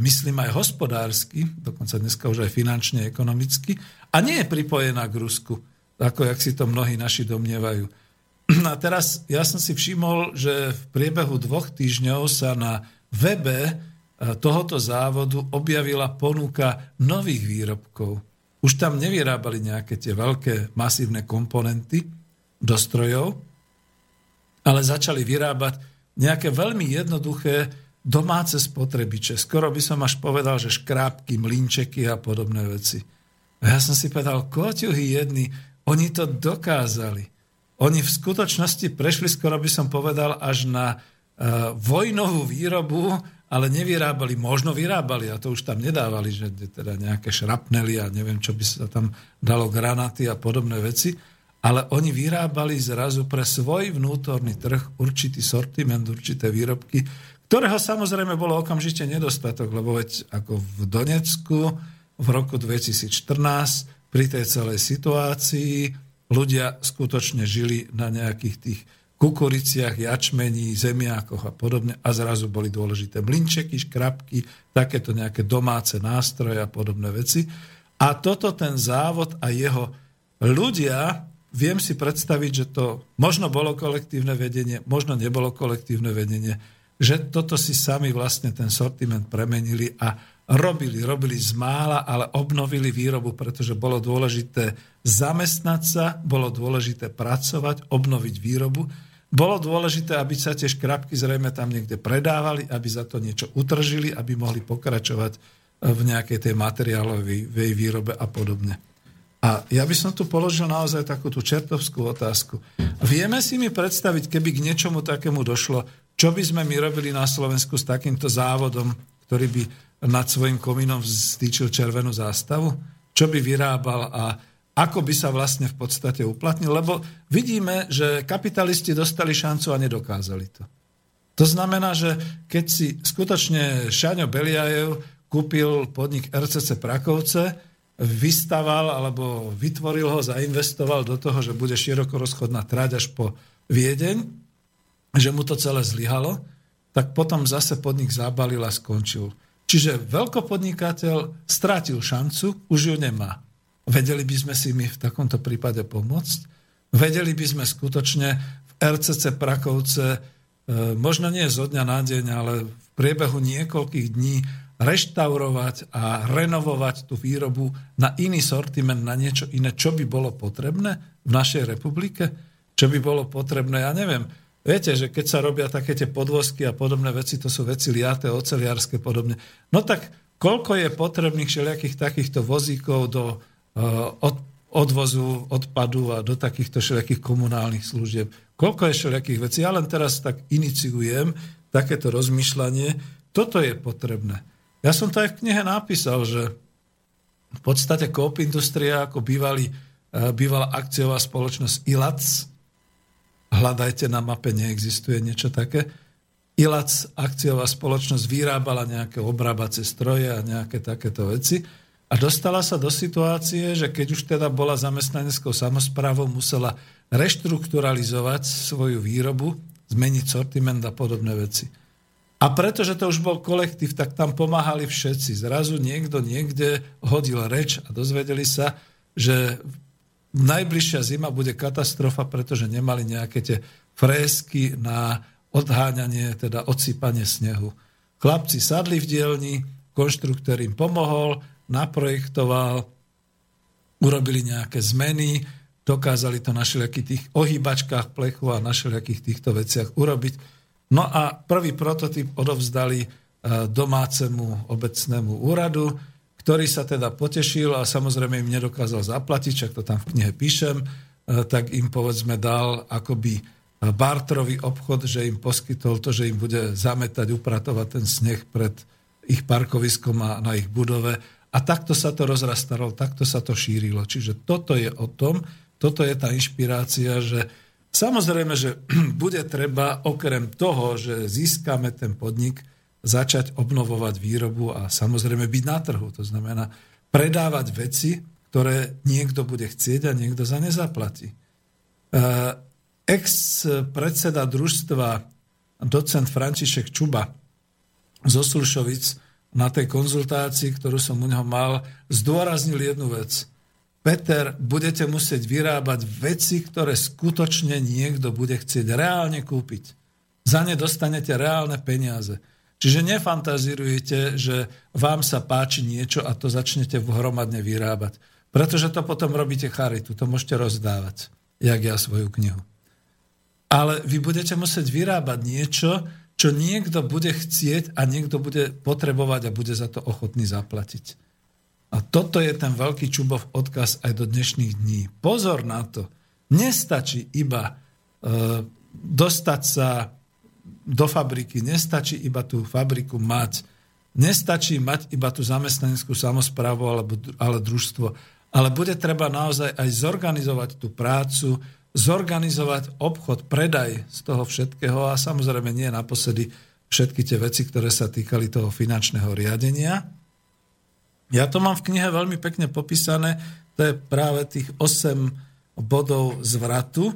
myslím aj hospodársky, dokonca dneska už aj finančne, ekonomicky, a nie je pripojená k Rusku, ako jak si to mnohí naši domnievajú. A teraz ja som si všimol, že v priebehu dvoch týždňov sa na webe e, tohoto závodu objavila ponuka nových výrobkov. Už tam nevyrábali nejaké tie veľké masívne komponenty do strojov, ale začali vyrábať nejaké veľmi jednoduché domáce spotrebiče. Skoro by som až povedal, že škrápky, mlinčeky a podobné veci. A ja som si povedal, koťuhy jedni, oni to dokázali. Oni v skutočnosti prešli, skoro by som povedal, až na uh, vojnovú výrobu ale nevyrábali, možno vyrábali, a to už tam nedávali, že teda nejaké šrapnely a neviem, čo by sa tam dalo, granaty a podobné veci, ale oni vyrábali zrazu pre svoj vnútorný trh určitý sortiment, určité výrobky, ktorého samozrejme bolo okamžite nedostatok, lebo veď ako v Donecku v roku 2014 pri tej celej situácii ľudia skutočne žili na nejakých tých kukuriciach, jačmení, zemiakoch a podobne a zrazu boli dôležité blinčeky, škrapky, takéto nejaké domáce nástroje a podobné veci. A toto ten závod a jeho ľudia, viem si predstaviť, že to možno bolo kolektívne vedenie, možno nebolo kolektívne vedenie, že toto si sami vlastne ten sortiment premenili a robili, robili z mála, ale obnovili výrobu, pretože bolo dôležité zamestnať sa, bolo dôležité pracovať, obnoviť výrobu bolo dôležité, aby sa tie škrabky zrejme tam niekde predávali, aby za to niečo utržili, aby mohli pokračovať v nejakej tej materiálovej výrobe a podobne. A ja by som tu položil naozaj takú tú čertovskú otázku. Vieme si mi predstaviť, keby k niečomu takému došlo, čo by sme my robili na Slovensku s takýmto závodom, ktorý by nad svojim komínom stýčil červenú zástavu? Čo by vyrábal a ako by sa vlastne v podstate uplatnil, lebo vidíme, že kapitalisti dostali šancu a nedokázali to. To znamená, že keď si skutočne Šaňo Beliajev kúpil podnik RCC Prakovce, vystaval alebo vytvoril ho, zainvestoval do toho, že bude širokorozchodná trať až po Viedeň, že mu to celé zlyhalo, tak potom zase podnik zabalil a skončil. Čiže veľkopodnikateľ strátil šancu, už ju nemá. Vedeli by sme si my v takomto prípade pomôcť? Vedeli by sme skutočne v RCC Prakovce, e, možno nie zo dňa na deň, ale v priebehu niekoľkých dní reštaurovať a renovovať tú výrobu na iný sortiment, na niečo iné, čo by bolo potrebné v našej republike? Čo by bolo potrebné, ja neviem. Viete, že keď sa robia také tie podvozky a podobné veci, to sú veci liaté, oceliarské podobne. No tak koľko je potrebných všelijakých takýchto vozíkov do od odvozu odpadu a do takýchto všelijakých komunálnych služieb. Koľko je všelijakých vecí. Ja len teraz tak iniciujem takéto rozmýšľanie. Toto je potrebné. Ja som to aj v knihe napísal, že v podstate Coop Industria ako bývalý, eh, bývalá akciová spoločnosť ILAC, hľadajte na mape, neexistuje niečo také, ILAC akciová spoločnosť vyrábala nejaké obrábacie stroje a nejaké takéto veci a dostala sa do situácie, že keď už teda bola zamestnaneckou samozprávou, musela reštrukturalizovať svoju výrobu, zmeniť sortiment a podobné veci. A pretože to už bol kolektív, tak tam pomáhali všetci. Zrazu niekto niekde hodil reč a dozvedeli sa, že najbližšia zima bude katastrofa, pretože nemali nejaké tie frésky na odháňanie, teda odsypanie snehu. Chlapci sadli v dielni, konštruktor im pomohol, naprojektoval, urobili nejaké zmeny, dokázali to na všelijakých tých ohýbačkách plechu a na všelijakých týchto veciach urobiť. No a prvý prototyp odovzdali e, domácemu obecnému úradu, ktorý sa teda potešil a samozrejme im nedokázal zaplatiť, čak to tam v knihe píšem, e, tak im povedzme dal akoby bartrový obchod, že im poskytol to, že im bude zametať, upratovať ten sneh pred ich parkoviskom a na ich budove a takto sa to rozrastalo, takto sa to šírilo. Čiže toto je o tom, toto je tá inšpirácia, že samozrejme, že bude treba okrem toho, že získame ten podnik, začať obnovovať výrobu a samozrejme byť na trhu. To znamená, predávať veci, ktoré niekto bude chcieť a niekto za ne zaplatí. Ex-predseda družstva docent František Čuba zo Slušovic na tej konzultácii, ktorú som u neho mal, zdôraznil jednu vec. Peter, budete musieť vyrábať veci, ktoré skutočne niekto bude chcieť reálne kúpiť. Za ne dostanete reálne peniaze. Čiže nefantazírujete, že vám sa páči niečo a to začnete hromadne vyrábať. Pretože to potom robíte charitu, to môžete rozdávať, jak ja svoju knihu. Ale vy budete musieť vyrábať niečo, čo niekto bude chcieť a niekto bude potrebovať a bude za to ochotný zaplatiť. A toto je ten veľký Čubov odkaz aj do dnešných dní. Pozor na to. Nestačí iba e, dostať sa do fabriky, nestačí iba tú fabriku mať, nestačí mať iba tú zamestnaneckú samozprávu alebo, ale družstvo, ale bude treba naozaj aj zorganizovať tú prácu, zorganizovať obchod, predaj z toho všetkého a samozrejme nie naposledy všetky tie veci, ktoré sa týkali toho finančného riadenia. Ja to mám v knihe veľmi pekne popísané, to je práve tých 8 bodov zvratu. E,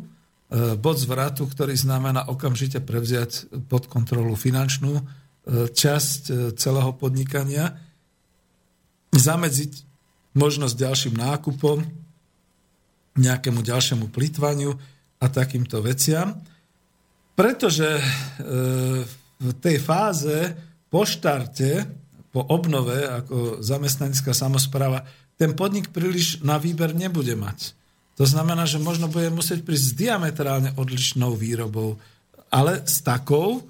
bod zvratu, ktorý znamená okamžite prevziať pod kontrolu finančnú e, časť e, celého podnikania, zamedziť možnosť ďalším nákupom, nejakému ďalšiemu plitvaniu a takýmto veciam. Pretože e, v tej fáze po štarte, po obnove ako zamestnanická samozpráva, ten podnik príliš na výber nebude mať. To znamená, že možno bude musieť prísť s diametrálne odlišnou výrobou, ale s takou,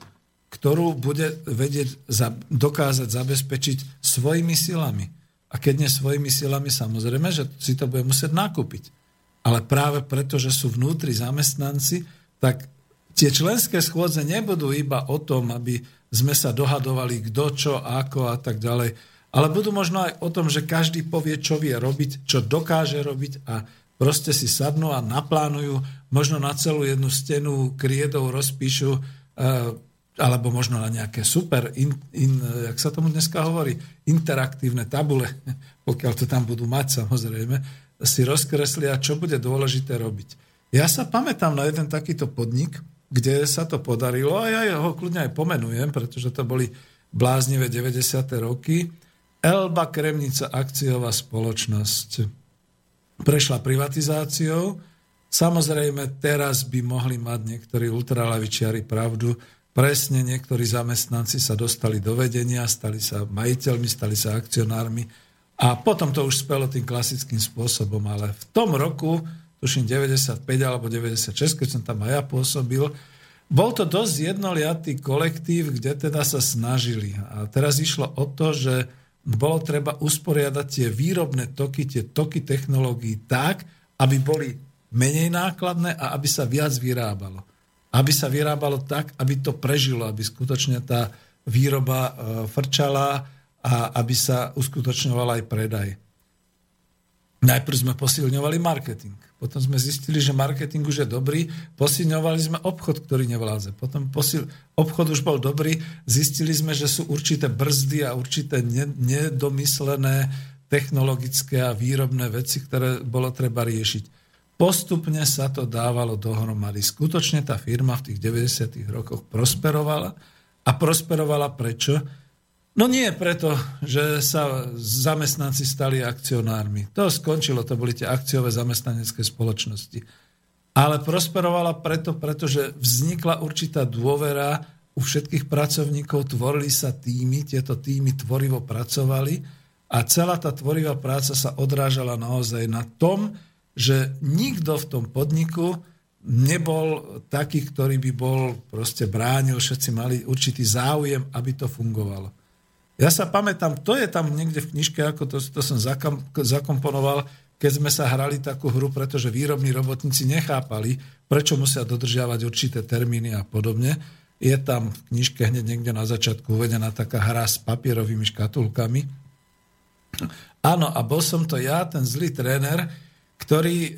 ktorú bude vedieť dokázať zabezpečiť svojimi silami. A keď nie svojimi silami, samozrejme, že si to bude musieť nakúpiť ale práve preto, že sú vnútri zamestnanci, tak tie členské schôdze nebudú iba o tom, aby sme sa dohadovali kto, čo, ako a tak ďalej, ale budú možno aj o tom, že každý povie, čo vie robiť, čo dokáže robiť a proste si sadnú a naplánujú, možno na celú jednu stenu kriedov rozpíšu, eh, alebo možno na nejaké super, in, in, jak sa tomu dneska hovorí, interaktívne tabule, pokiaľ to tam budú mať samozrejme, si rozkreslia, čo bude dôležité robiť. Ja sa pamätám na jeden takýto podnik, kde sa to podarilo a ja ho kľudne aj pomenujem, pretože to boli bláznivé 90. roky. Elba Kremnica akciová spoločnosť prešla privatizáciou. Samozrejme, teraz by mohli mať niektorí ultralavičiari pravdu. Presne niektorí zamestnanci sa dostali do vedenia, stali sa majiteľmi, stali sa akcionármi a potom to už spelo tým klasickým spôsobom, ale v tom roku, tuším 95 alebo 96, keď som tam aj ja pôsobil, bol to dosť jednoliatý kolektív, kde teda sa snažili. A teraz išlo o to, že bolo treba usporiadať tie výrobné toky, tie toky technológií tak, aby boli menej nákladné a aby sa viac vyrábalo. Aby sa vyrábalo tak, aby to prežilo, aby skutočne tá výroba e, frčala, a aby sa uskutočňoval aj predaj. Najprv sme posilňovali marketing. Potom sme zistili, že marketing už je dobrý. Posilňovali sme obchod, ktorý nevládze. Potom posil... obchod už bol dobrý. Zistili sme, že sú určité brzdy a určité nedomyslené technologické a výrobné veci, ktoré bolo treba riešiť. Postupne sa to dávalo dohromady. Skutočne tá firma v tých 90. rokoch prosperovala. A prosperovala prečo? No nie preto, že sa zamestnanci stali akcionármi. To skončilo, to boli tie akciové zamestnanecké spoločnosti. Ale prosperovala preto, pretože vznikla určitá dôvera u všetkých pracovníkov, tvorili sa týmy, tieto týmy tvorivo pracovali a celá tá tvorivá práca sa odrážala naozaj na tom, že nikto v tom podniku nebol taký, ktorý by bol proste bránil, všetci mali určitý záujem, aby to fungovalo. Ja sa pamätám, to je tam niekde v knižke, ako to, to som zakam, zakomponoval, keď sme sa hrali takú hru, pretože výrobní robotníci nechápali, prečo musia dodržiavať určité termíny a podobne. Je tam v knižke hneď niekde na začiatku uvedená taká hra s papierovými škatulkami. Áno, a bol som to ja, ten zlý tréner, ktorý e,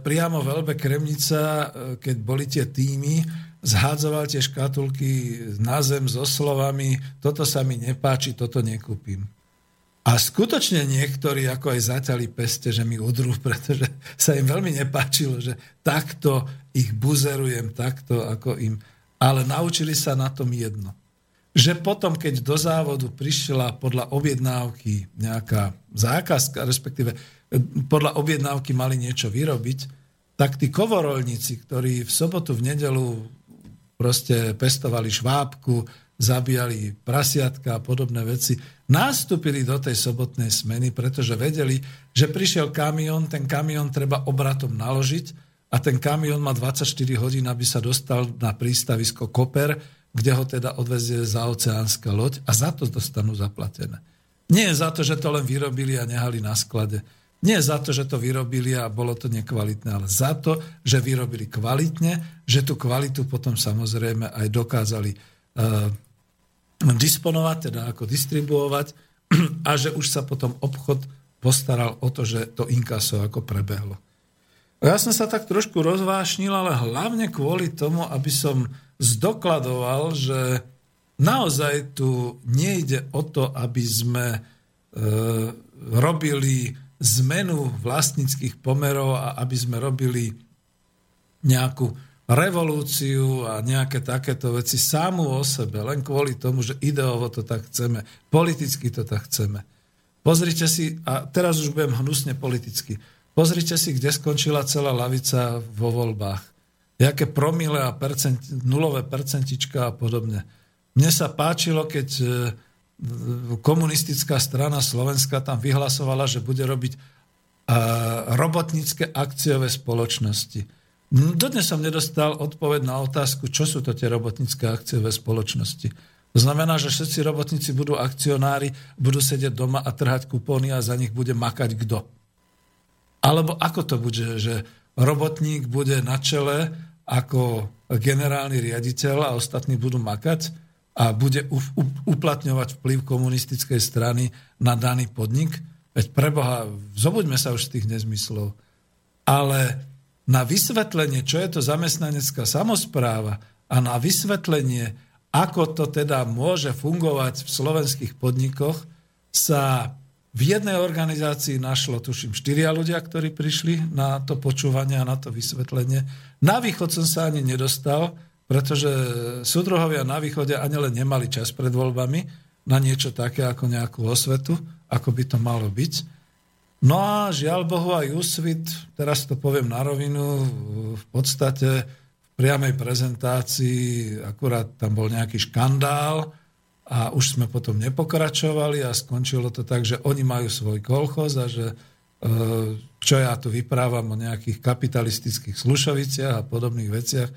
priamo v Kremnica, e, keď boli tie týmy, zhádzoval tie škatulky na zem so slovami toto sa mi nepáči, toto nekúpim. A skutočne niektorí ako aj zaťali peste, že mi udrú, pretože sa im veľmi nepáčilo, že takto ich buzerujem, takto ako im... Ale naučili sa na tom jedno. Že potom, keď do závodu prišla podľa objednávky nejaká zákazka, respektíve eh, podľa objednávky mali niečo vyrobiť, tak tí kovorolníci, ktorí v sobotu, v nedelu proste pestovali švábku, zabíjali prasiatka a podobné veci, nastúpili do tej sobotnej smeny, pretože vedeli, že prišiel kamión, ten kamión treba obratom naložiť a ten kamión má 24 hodín, aby sa dostal na prístavisko Koper, kde ho teda odvezie za oceánska loď a za to dostanú zaplatené. Nie za to, že to len vyrobili a nehali na sklade. Nie za to, že to vyrobili a bolo to nekvalitné, ale za to, že vyrobili kvalitne, že tú kvalitu potom samozrejme aj dokázali uh, disponovať, teda ako distribuovať a že už sa potom obchod postaral o to, že to inkaso ako prebehlo. Ja som sa tak trošku rozvášnil, ale hlavne kvôli tomu, aby som zdokladoval, že naozaj tu nejde o to, aby sme e, robili zmenu vlastníckých pomerov a aby sme robili nejakú revolúciu a nejaké takéto veci samú o sebe, len kvôli tomu, že ideovo to tak chceme, politicky to tak chceme. Pozrite si, a teraz už budem hnusne politicky, pozrite si, kde skončila celá lavica vo voľbách. Jaké promile a percent, nulové percentička a podobne. Mne sa páčilo, keď e, komunistická strana Slovenska tam vyhlasovala, že bude robiť robotnícke akciové spoločnosti. Dodnes som nedostal odpoveď na otázku, čo sú to tie robotnícke akciové spoločnosti. To znamená, že všetci robotníci budú akcionári, budú sedieť doma a trhať kupóny a za nich bude makať kto. Alebo ako to bude, že robotník bude na čele ako generálny riaditeľ a ostatní budú makať a bude uplatňovať vplyv komunistickej strany na daný podnik? Veď preboha, zobuďme sa už z tých nezmyslov. Ale na vysvetlenie, čo je to zamestnanecká samozpráva a na vysvetlenie, ako to teda môže fungovať v slovenských podnikoch, sa v jednej organizácii našlo, tuším, štyria ľudia, ktorí prišli na to počúvanie a na to vysvetlenie. Na východ som sa ani nedostal, pretože súdruhovia na východe ani len nemali čas pred voľbami na niečo také ako nejakú osvetu, ako by to malo byť. No a žiaľ Bohu aj Usvit, teraz to poviem na rovinu, v podstate v priamej prezentácii akurát tam bol nejaký škandál a už sme potom nepokračovali a skončilo to tak, že oni majú svoj kolchoz a že e, čo ja tu vyprávam o nejakých kapitalistických slušoviciach a podobných veciach.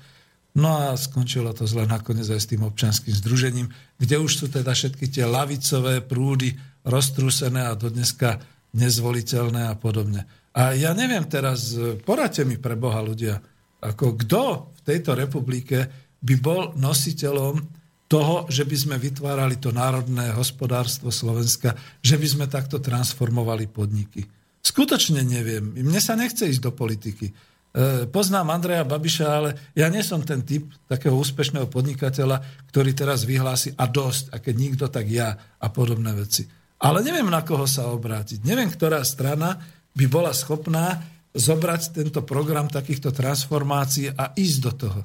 No a skončilo to zle nakoniec aj s tým občanským združením, kde už sú teda všetky tie lavicové prúdy roztrúsené a do dneska nezvoliteľné a podobne. A ja neviem teraz, poradte mi pre Boha ľudia, ako kto v tejto republike by bol nositeľom toho, že by sme vytvárali to národné hospodárstvo Slovenska, že by sme takto transformovali podniky. Skutočne neviem. Mne sa nechce ísť do politiky. E, poznám Andreja Babiša, ale ja nie som ten typ takého úspešného podnikateľa, ktorý teraz vyhlási a dosť, a keď nikto, tak ja a podobné veci. Ale neviem, na koho sa obrátiť. Neviem, ktorá strana by bola schopná zobrať tento program takýchto transformácií a ísť do toho.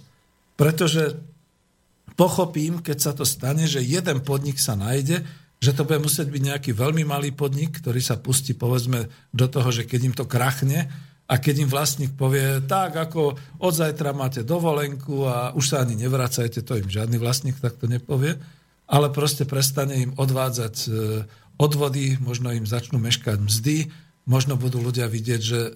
Pretože pochopím, keď sa to stane, že jeden podnik sa nájde, že to bude musieť byť nejaký veľmi malý podnik, ktorý sa pustí, povedzme, do toho, že keď im to krachne a keď im vlastník povie, tak ako od zajtra máte dovolenku a už sa ani nevracajte, to im žiadny vlastník takto nepovie, ale proste prestane im odvádzať e, odvody, možno im začnú meškať mzdy, možno budú ľudia vidieť, že e,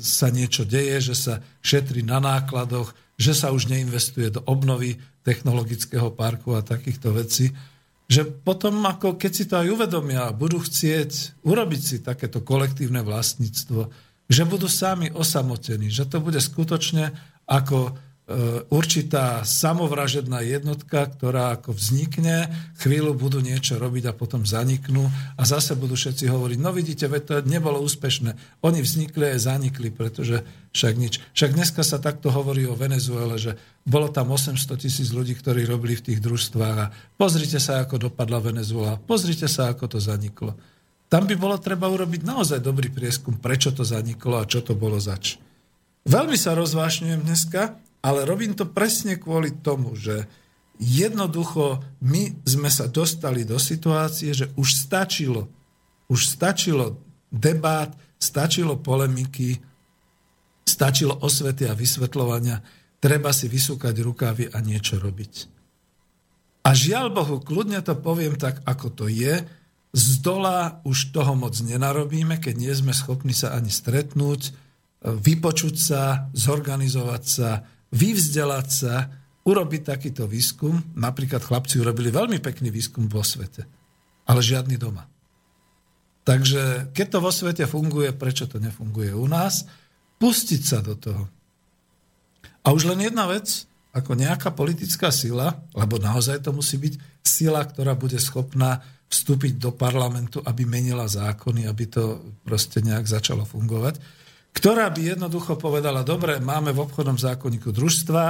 sa niečo deje, že sa šetrí na nákladoch, že sa už neinvestuje do obnovy technologického parku a takýchto vecí, že potom, ako keď si to aj uvedomia budú chcieť urobiť si takéto kolektívne vlastníctvo, že budú sami osamotení, že to bude skutočne ako E, určitá samovražedná jednotka, ktorá ako vznikne, chvíľu budú niečo robiť a potom zaniknú a zase budú všetci hovoriť, no vidíte, veď to nebolo úspešné. Oni vznikli a zanikli, pretože však nič. Však dneska sa takto hovorí o Venezuele, že bolo tam 800 tisíc ľudí, ktorí robili v tých družstvách a pozrite sa, ako dopadla Venezuela, pozrite sa, ako to zaniklo. Tam by bolo treba urobiť naozaj dobrý prieskum, prečo to zaniklo a čo to bolo zač. Veľmi sa rozvášňujem dneska, ale robím to presne kvôli tomu, že jednoducho my sme sa dostali do situácie, že už stačilo, už stačilo debát, stačilo polemiky, stačilo osvety a vysvetľovania, treba si vysúkať rukávy a niečo robiť. A žiaľ Bohu, kľudne to poviem tak, ako to je, z dola už toho moc nenarobíme, keď nie sme schopní sa ani stretnúť, vypočuť sa, zorganizovať sa, vyvzdelať sa, urobiť takýto výskum. Napríklad chlapci urobili veľmi pekný výskum vo svete, ale žiadny doma. Takže keď to vo svete funguje, prečo to nefunguje u nás? Pustiť sa do toho. A už len jedna vec, ako nejaká politická sila, lebo naozaj to musí byť sila, ktorá bude schopná vstúpiť do parlamentu, aby menila zákony, aby to proste nejak začalo fungovať, ktorá by jednoducho povedala, dobre, máme v obchodnom zákonníku družstva,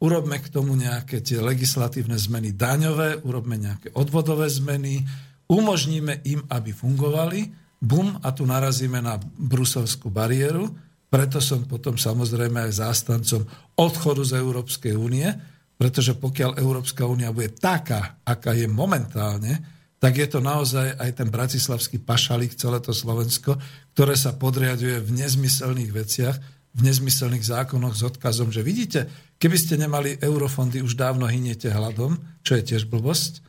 urobme k tomu nejaké tie legislatívne zmeny daňové, urobme nejaké odvodové zmeny, umožníme im, aby fungovali, bum, a tu narazíme na bruselskú bariéru, preto som potom samozrejme aj zástancom odchodu z Európskej únie, pretože pokiaľ Európska únia bude taká, aká je momentálne, tak je to naozaj aj ten bratislavský pašalík, celé to Slovensko, ktoré sa podriaduje v nezmyselných veciach, v nezmyselných zákonoch s odkazom, že vidíte, keby ste nemali eurofondy, už dávno hyniete hladom, čo je tiež blbosť,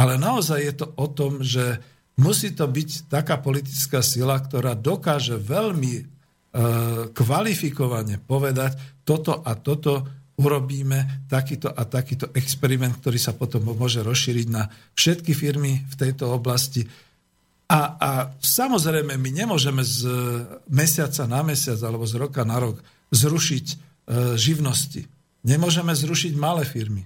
ale naozaj je to o tom, že musí to byť taká politická sila, ktorá dokáže veľmi e, kvalifikovane povedať toto a toto urobíme takýto a takýto experiment, ktorý sa potom môže rozšíriť na všetky firmy v tejto oblasti. A, a samozrejme, my nemôžeme z mesiaca na mesiac alebo z roka na rok zrušiť e, živnosti. Nemôžeme zrušiť malé firmy.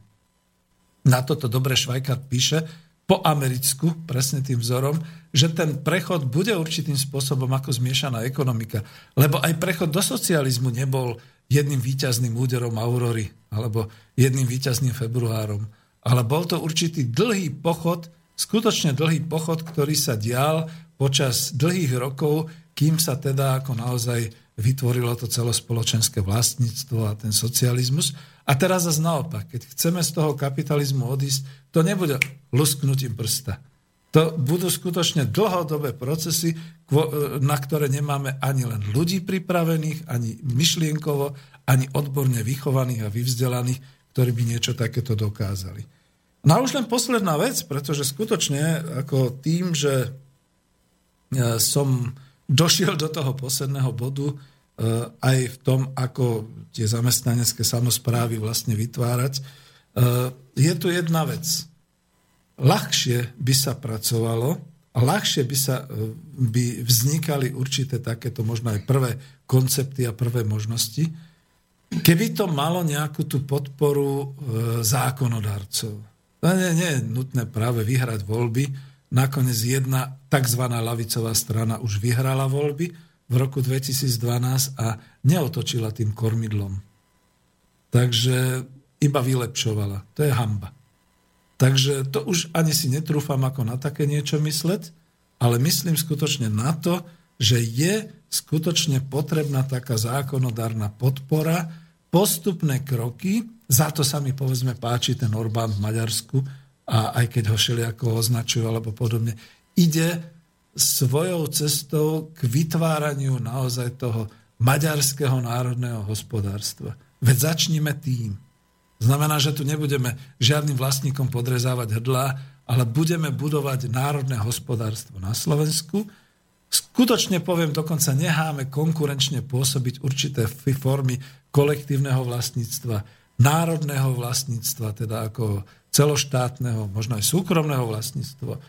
Na toto dobre Švajkart píše, po americku, presne tým vzorom, že ten prechod bude určitým spôsobom ako zmiešaná ekonomika. Lebo aj prechod do socializmu nebol jedným výťazným úderom Aurory alebo jedným výťazným februárom. Ale bol to určitý dlhý pochod, skutočne dlhý pochod, ktorý sa dial počas dlhých rokov, kým sa teda ako naozaj vytvorilo to celospoločenské vlastníctvo a ten socializmus. A teraz zase naopak, keď chceme z toho kapitalizmu odísť, to nebude lusknutím prsta. To budú skutočne dlhodobé procesy, na ktoré nemáme ani len ľudí pripravených, ani myšlienkovo, ani odborne vychovaných a vyvzdelaných, ktorí by niečo takéto dokázali. No a už len posledná vec, pretože skutočne ako tým, že e, som došiel do toho posledného bodu e, aj v tom, ako tie zamestnanecké samozprávy vlastne vytvárať, e, je tu jedna vec ľahšie by sa pracovalo ľahšie by, sa, e, by vznikali určité takéto možno aj prvé koncepty a prvé možnosti, keby to malo nejakú tú podporu e, zákonodarcov. To nie, nie je nutné práve vyhrať voľby. Nakoniec jedna tzv. lavicová strana už vyhrala voľby v roku 2012 a neotočila tým kormidlom. Takže iba vylepšovala. To je hamba. Takže to už ani si netrúfam ako na také niečo mysleť, ale myslím skutočne na to, že je skutočne potrebná taká zákonodárna podpora, postupné kroky, za to sa mi povedzme páči ten Orbán v Maďarsku, a aj keď ho všelijako označujú alebo podobne, ide svojou cestou k vytváraniu naozaj toho maďarského národného hospodárstva. Veď začníme tým. Znamená, že tu nebudeme žiadnym vlastníkom podrezávať hrdla, ale budeme budovať národné hospodárstvo na Slovensku. Skutočne poviem, dokonca necháme konkurenčne pôsobiť určité formy kolektívneho vlastníctva, národného vlastníctva, teda ako celoštátneho, možno aj súkromného vlastníctva, e,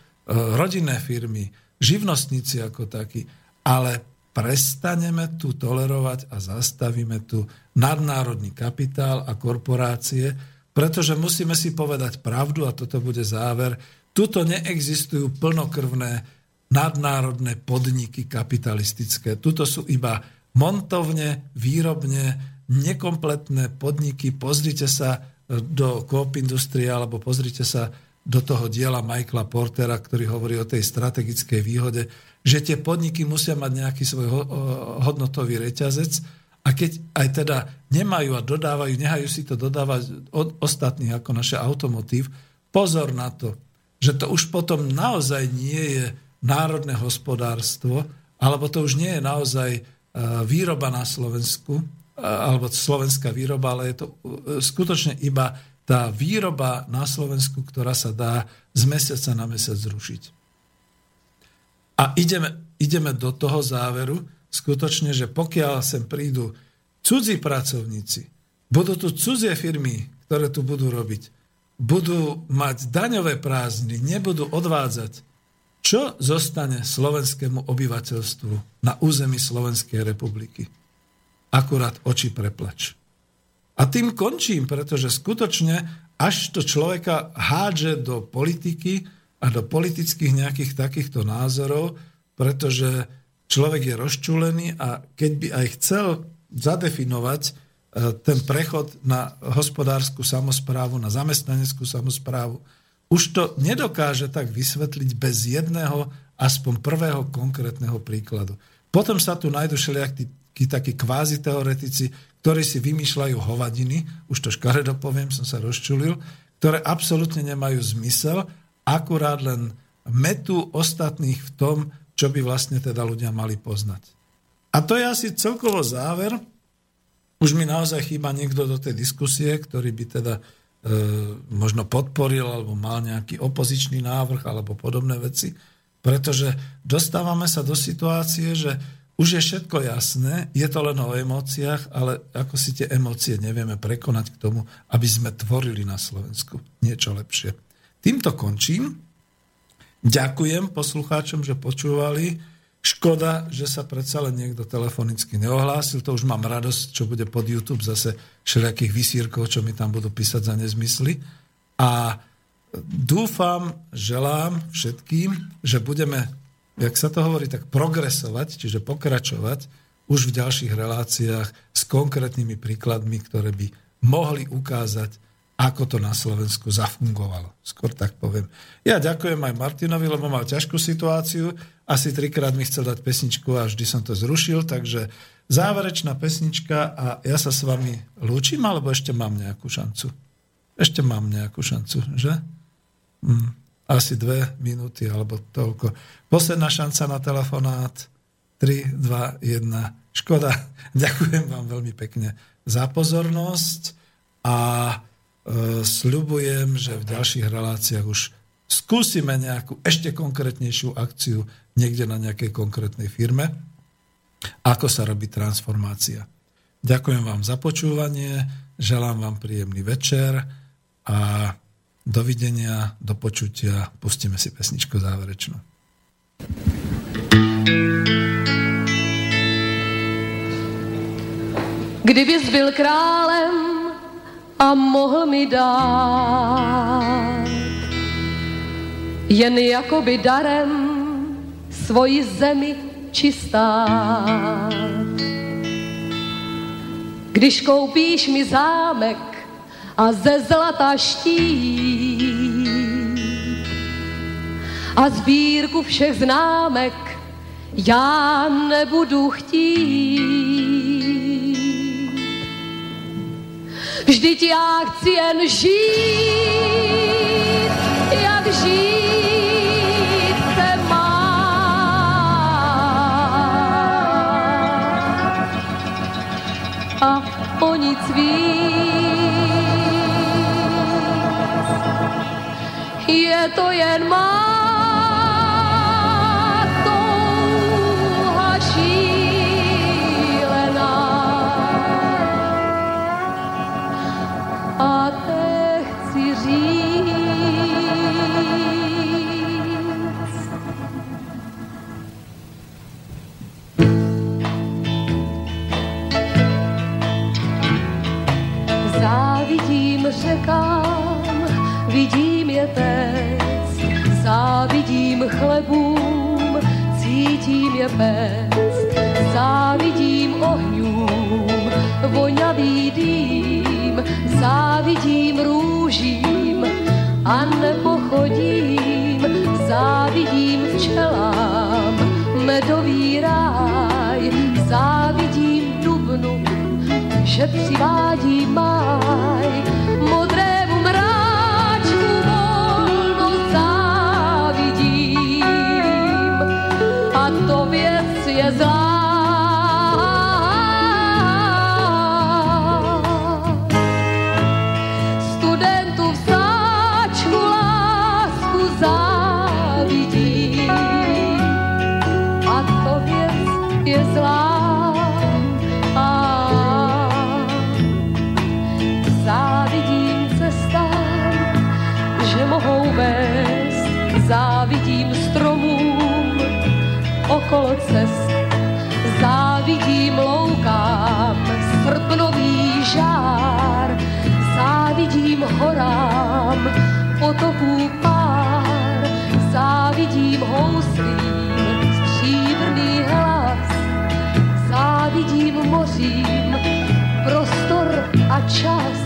rodinné firmy, živnostníci ako takí, ale prestaneme tu tolerovať a zastavíme tu nadnárodný kapitál a korporácie, pretože musíme si povedať pravdu, a toto bude záver, tuto neexistujú plnokrvné nadnárodné podniky kapitalistické. Tuto sú iba montovne, výrobne, nekompletné podniky. Pozrite sa do Coop Industrie alebo pozrite sa do toho diela Michaela Portera, ktorý hovorí o tej strategickej výhode že tie podniky musia mať nejaký svoj hodnotový reťazec a keď aj teda nemajú a dodávajú, nehajú si to dodávať od ostatných ako naše automotív, pozor na to, že to už potom naozaj nie je národné hospodárstvo, alebo to už nie je naozaj e, výroba na Slovensku, e, alebo slovenská výroba, ale je to e, skutočne iba tá výroba na Slovensku, ktorá sa dá z mesiaca na mesiac zrušiť. A ideme, ideme do toho záveru, skutočne, že pokiaľ sem prídu cudzí pracovníci, budú tu cudzie firmy, ktoré tu budú robiť, budú mať daňové prázdny, nebudú odvádzať, čo zostane slovenskému obyvateľstvu na území Slovenskej republiky? Akurát oči preplač. A tým končím, pretože skutočne, až to človeka hádže do politiky, a do politických nejakých takýchto názorov, pretože človek je rozčúlený a keď by aj chcel zadefinovať e, ten prechod na hospodárskú samozprávu, na zamestnaneckú samozprávu, už to nedokáže tak vysvetliť bez jedného, aspoň prvého konkrétneho príkladu. Potom sa tu nájdu všelijakí takí kvázi teoretici, ktorí si vymýšľajú hovadiny, už to škaredo poviem, som sa rozčulil, ktoré absolútne nemajú zmysel akurát len metu ostatných v tom, čo by vlastne teda ľudia mali poznať. A to je asi celkovo záver. Už mi naozaj chýba niekto do tej diskusie, ktorý by teda e, možno podporil alebo mal nejaký opozičný návrh alebo podobné veci. Pretože dostávame sa do situácie, že už je všetko jasné, je to len o emóciách, ale ako si tie emócie nevieme prekonať k tomu, aby sme tvorili na Slovensku niečo lepšie. Týmto končím. Ďakujem poslucháčom, že počúvali. Škoda, že sa predsa len niekto telefonicky neohlásil. To už mám radosť, čo bude pod YouTube zase všelijakých vysírkov, čo mi tam budú písať za nezmysly. A dúfam, želám všetkým, že budeme, jak sa to hovorí, tak progresovať, čiže pokračovať už v ďalších reláciách s konkrétnymi príkladmi, ktoré by mohli ukázať, ako to na Slovensku zafungovalo. Skôr tak poviem. Ja ďakujem aj Martinovi, lebo mal ťažkú situáciu. Asi trikrát mi chcel dať pesničku a vždy som to zrušil, takže záverečná pesnička a ja sa s vami lúčim, alebo ešte mám nejakú šancu? Ešte mám nejakú šancu, že? Hm, asi dve minúty alebo toľko. Posledná šanca na telefonát. 3, 2, 1. Škoda. Ďakujem vám veľmi pekne za pozornosť a E, sľubujem, že v ďalších reláciách už skúsime nejakú ešte konkrétnejšiu akciu niekde na nejakej konkrétnej firme, ako sa robí transformácia. Ďakujem vám za počúvanie, želám vám príjemný večer a dovidenia, do počutia. Pustíme si pesničku záverečnú. Kdybys byl králem, a mohl mi dát jen jakoby darem svoji zemi čistá. Když koupíš mi zámek a ze zlata štít a sbírku všech známek já nebudu chtít Vždyť já chci jen žít, jak žít. A o nic víc. Je to jen má. otec. Závidím chlebům, cítím je pec, závidím ohňům, voňavý dým, závidím růžím a nepochodím, závidím včelám, medový ráj, závidím dubnu, že přivádí máj, dias, ó. trust.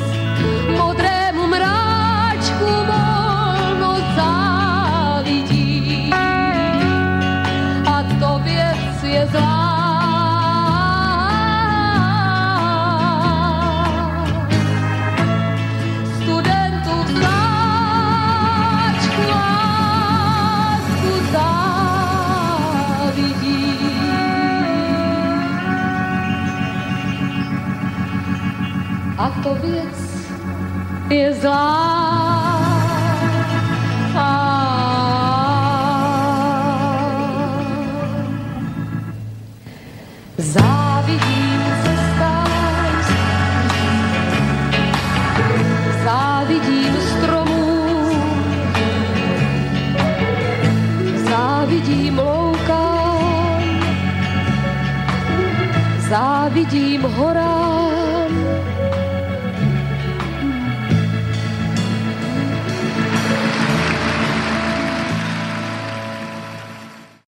to věc je zlá. Závidím se stále, závidím stromům, závidím loukám, závidím horám.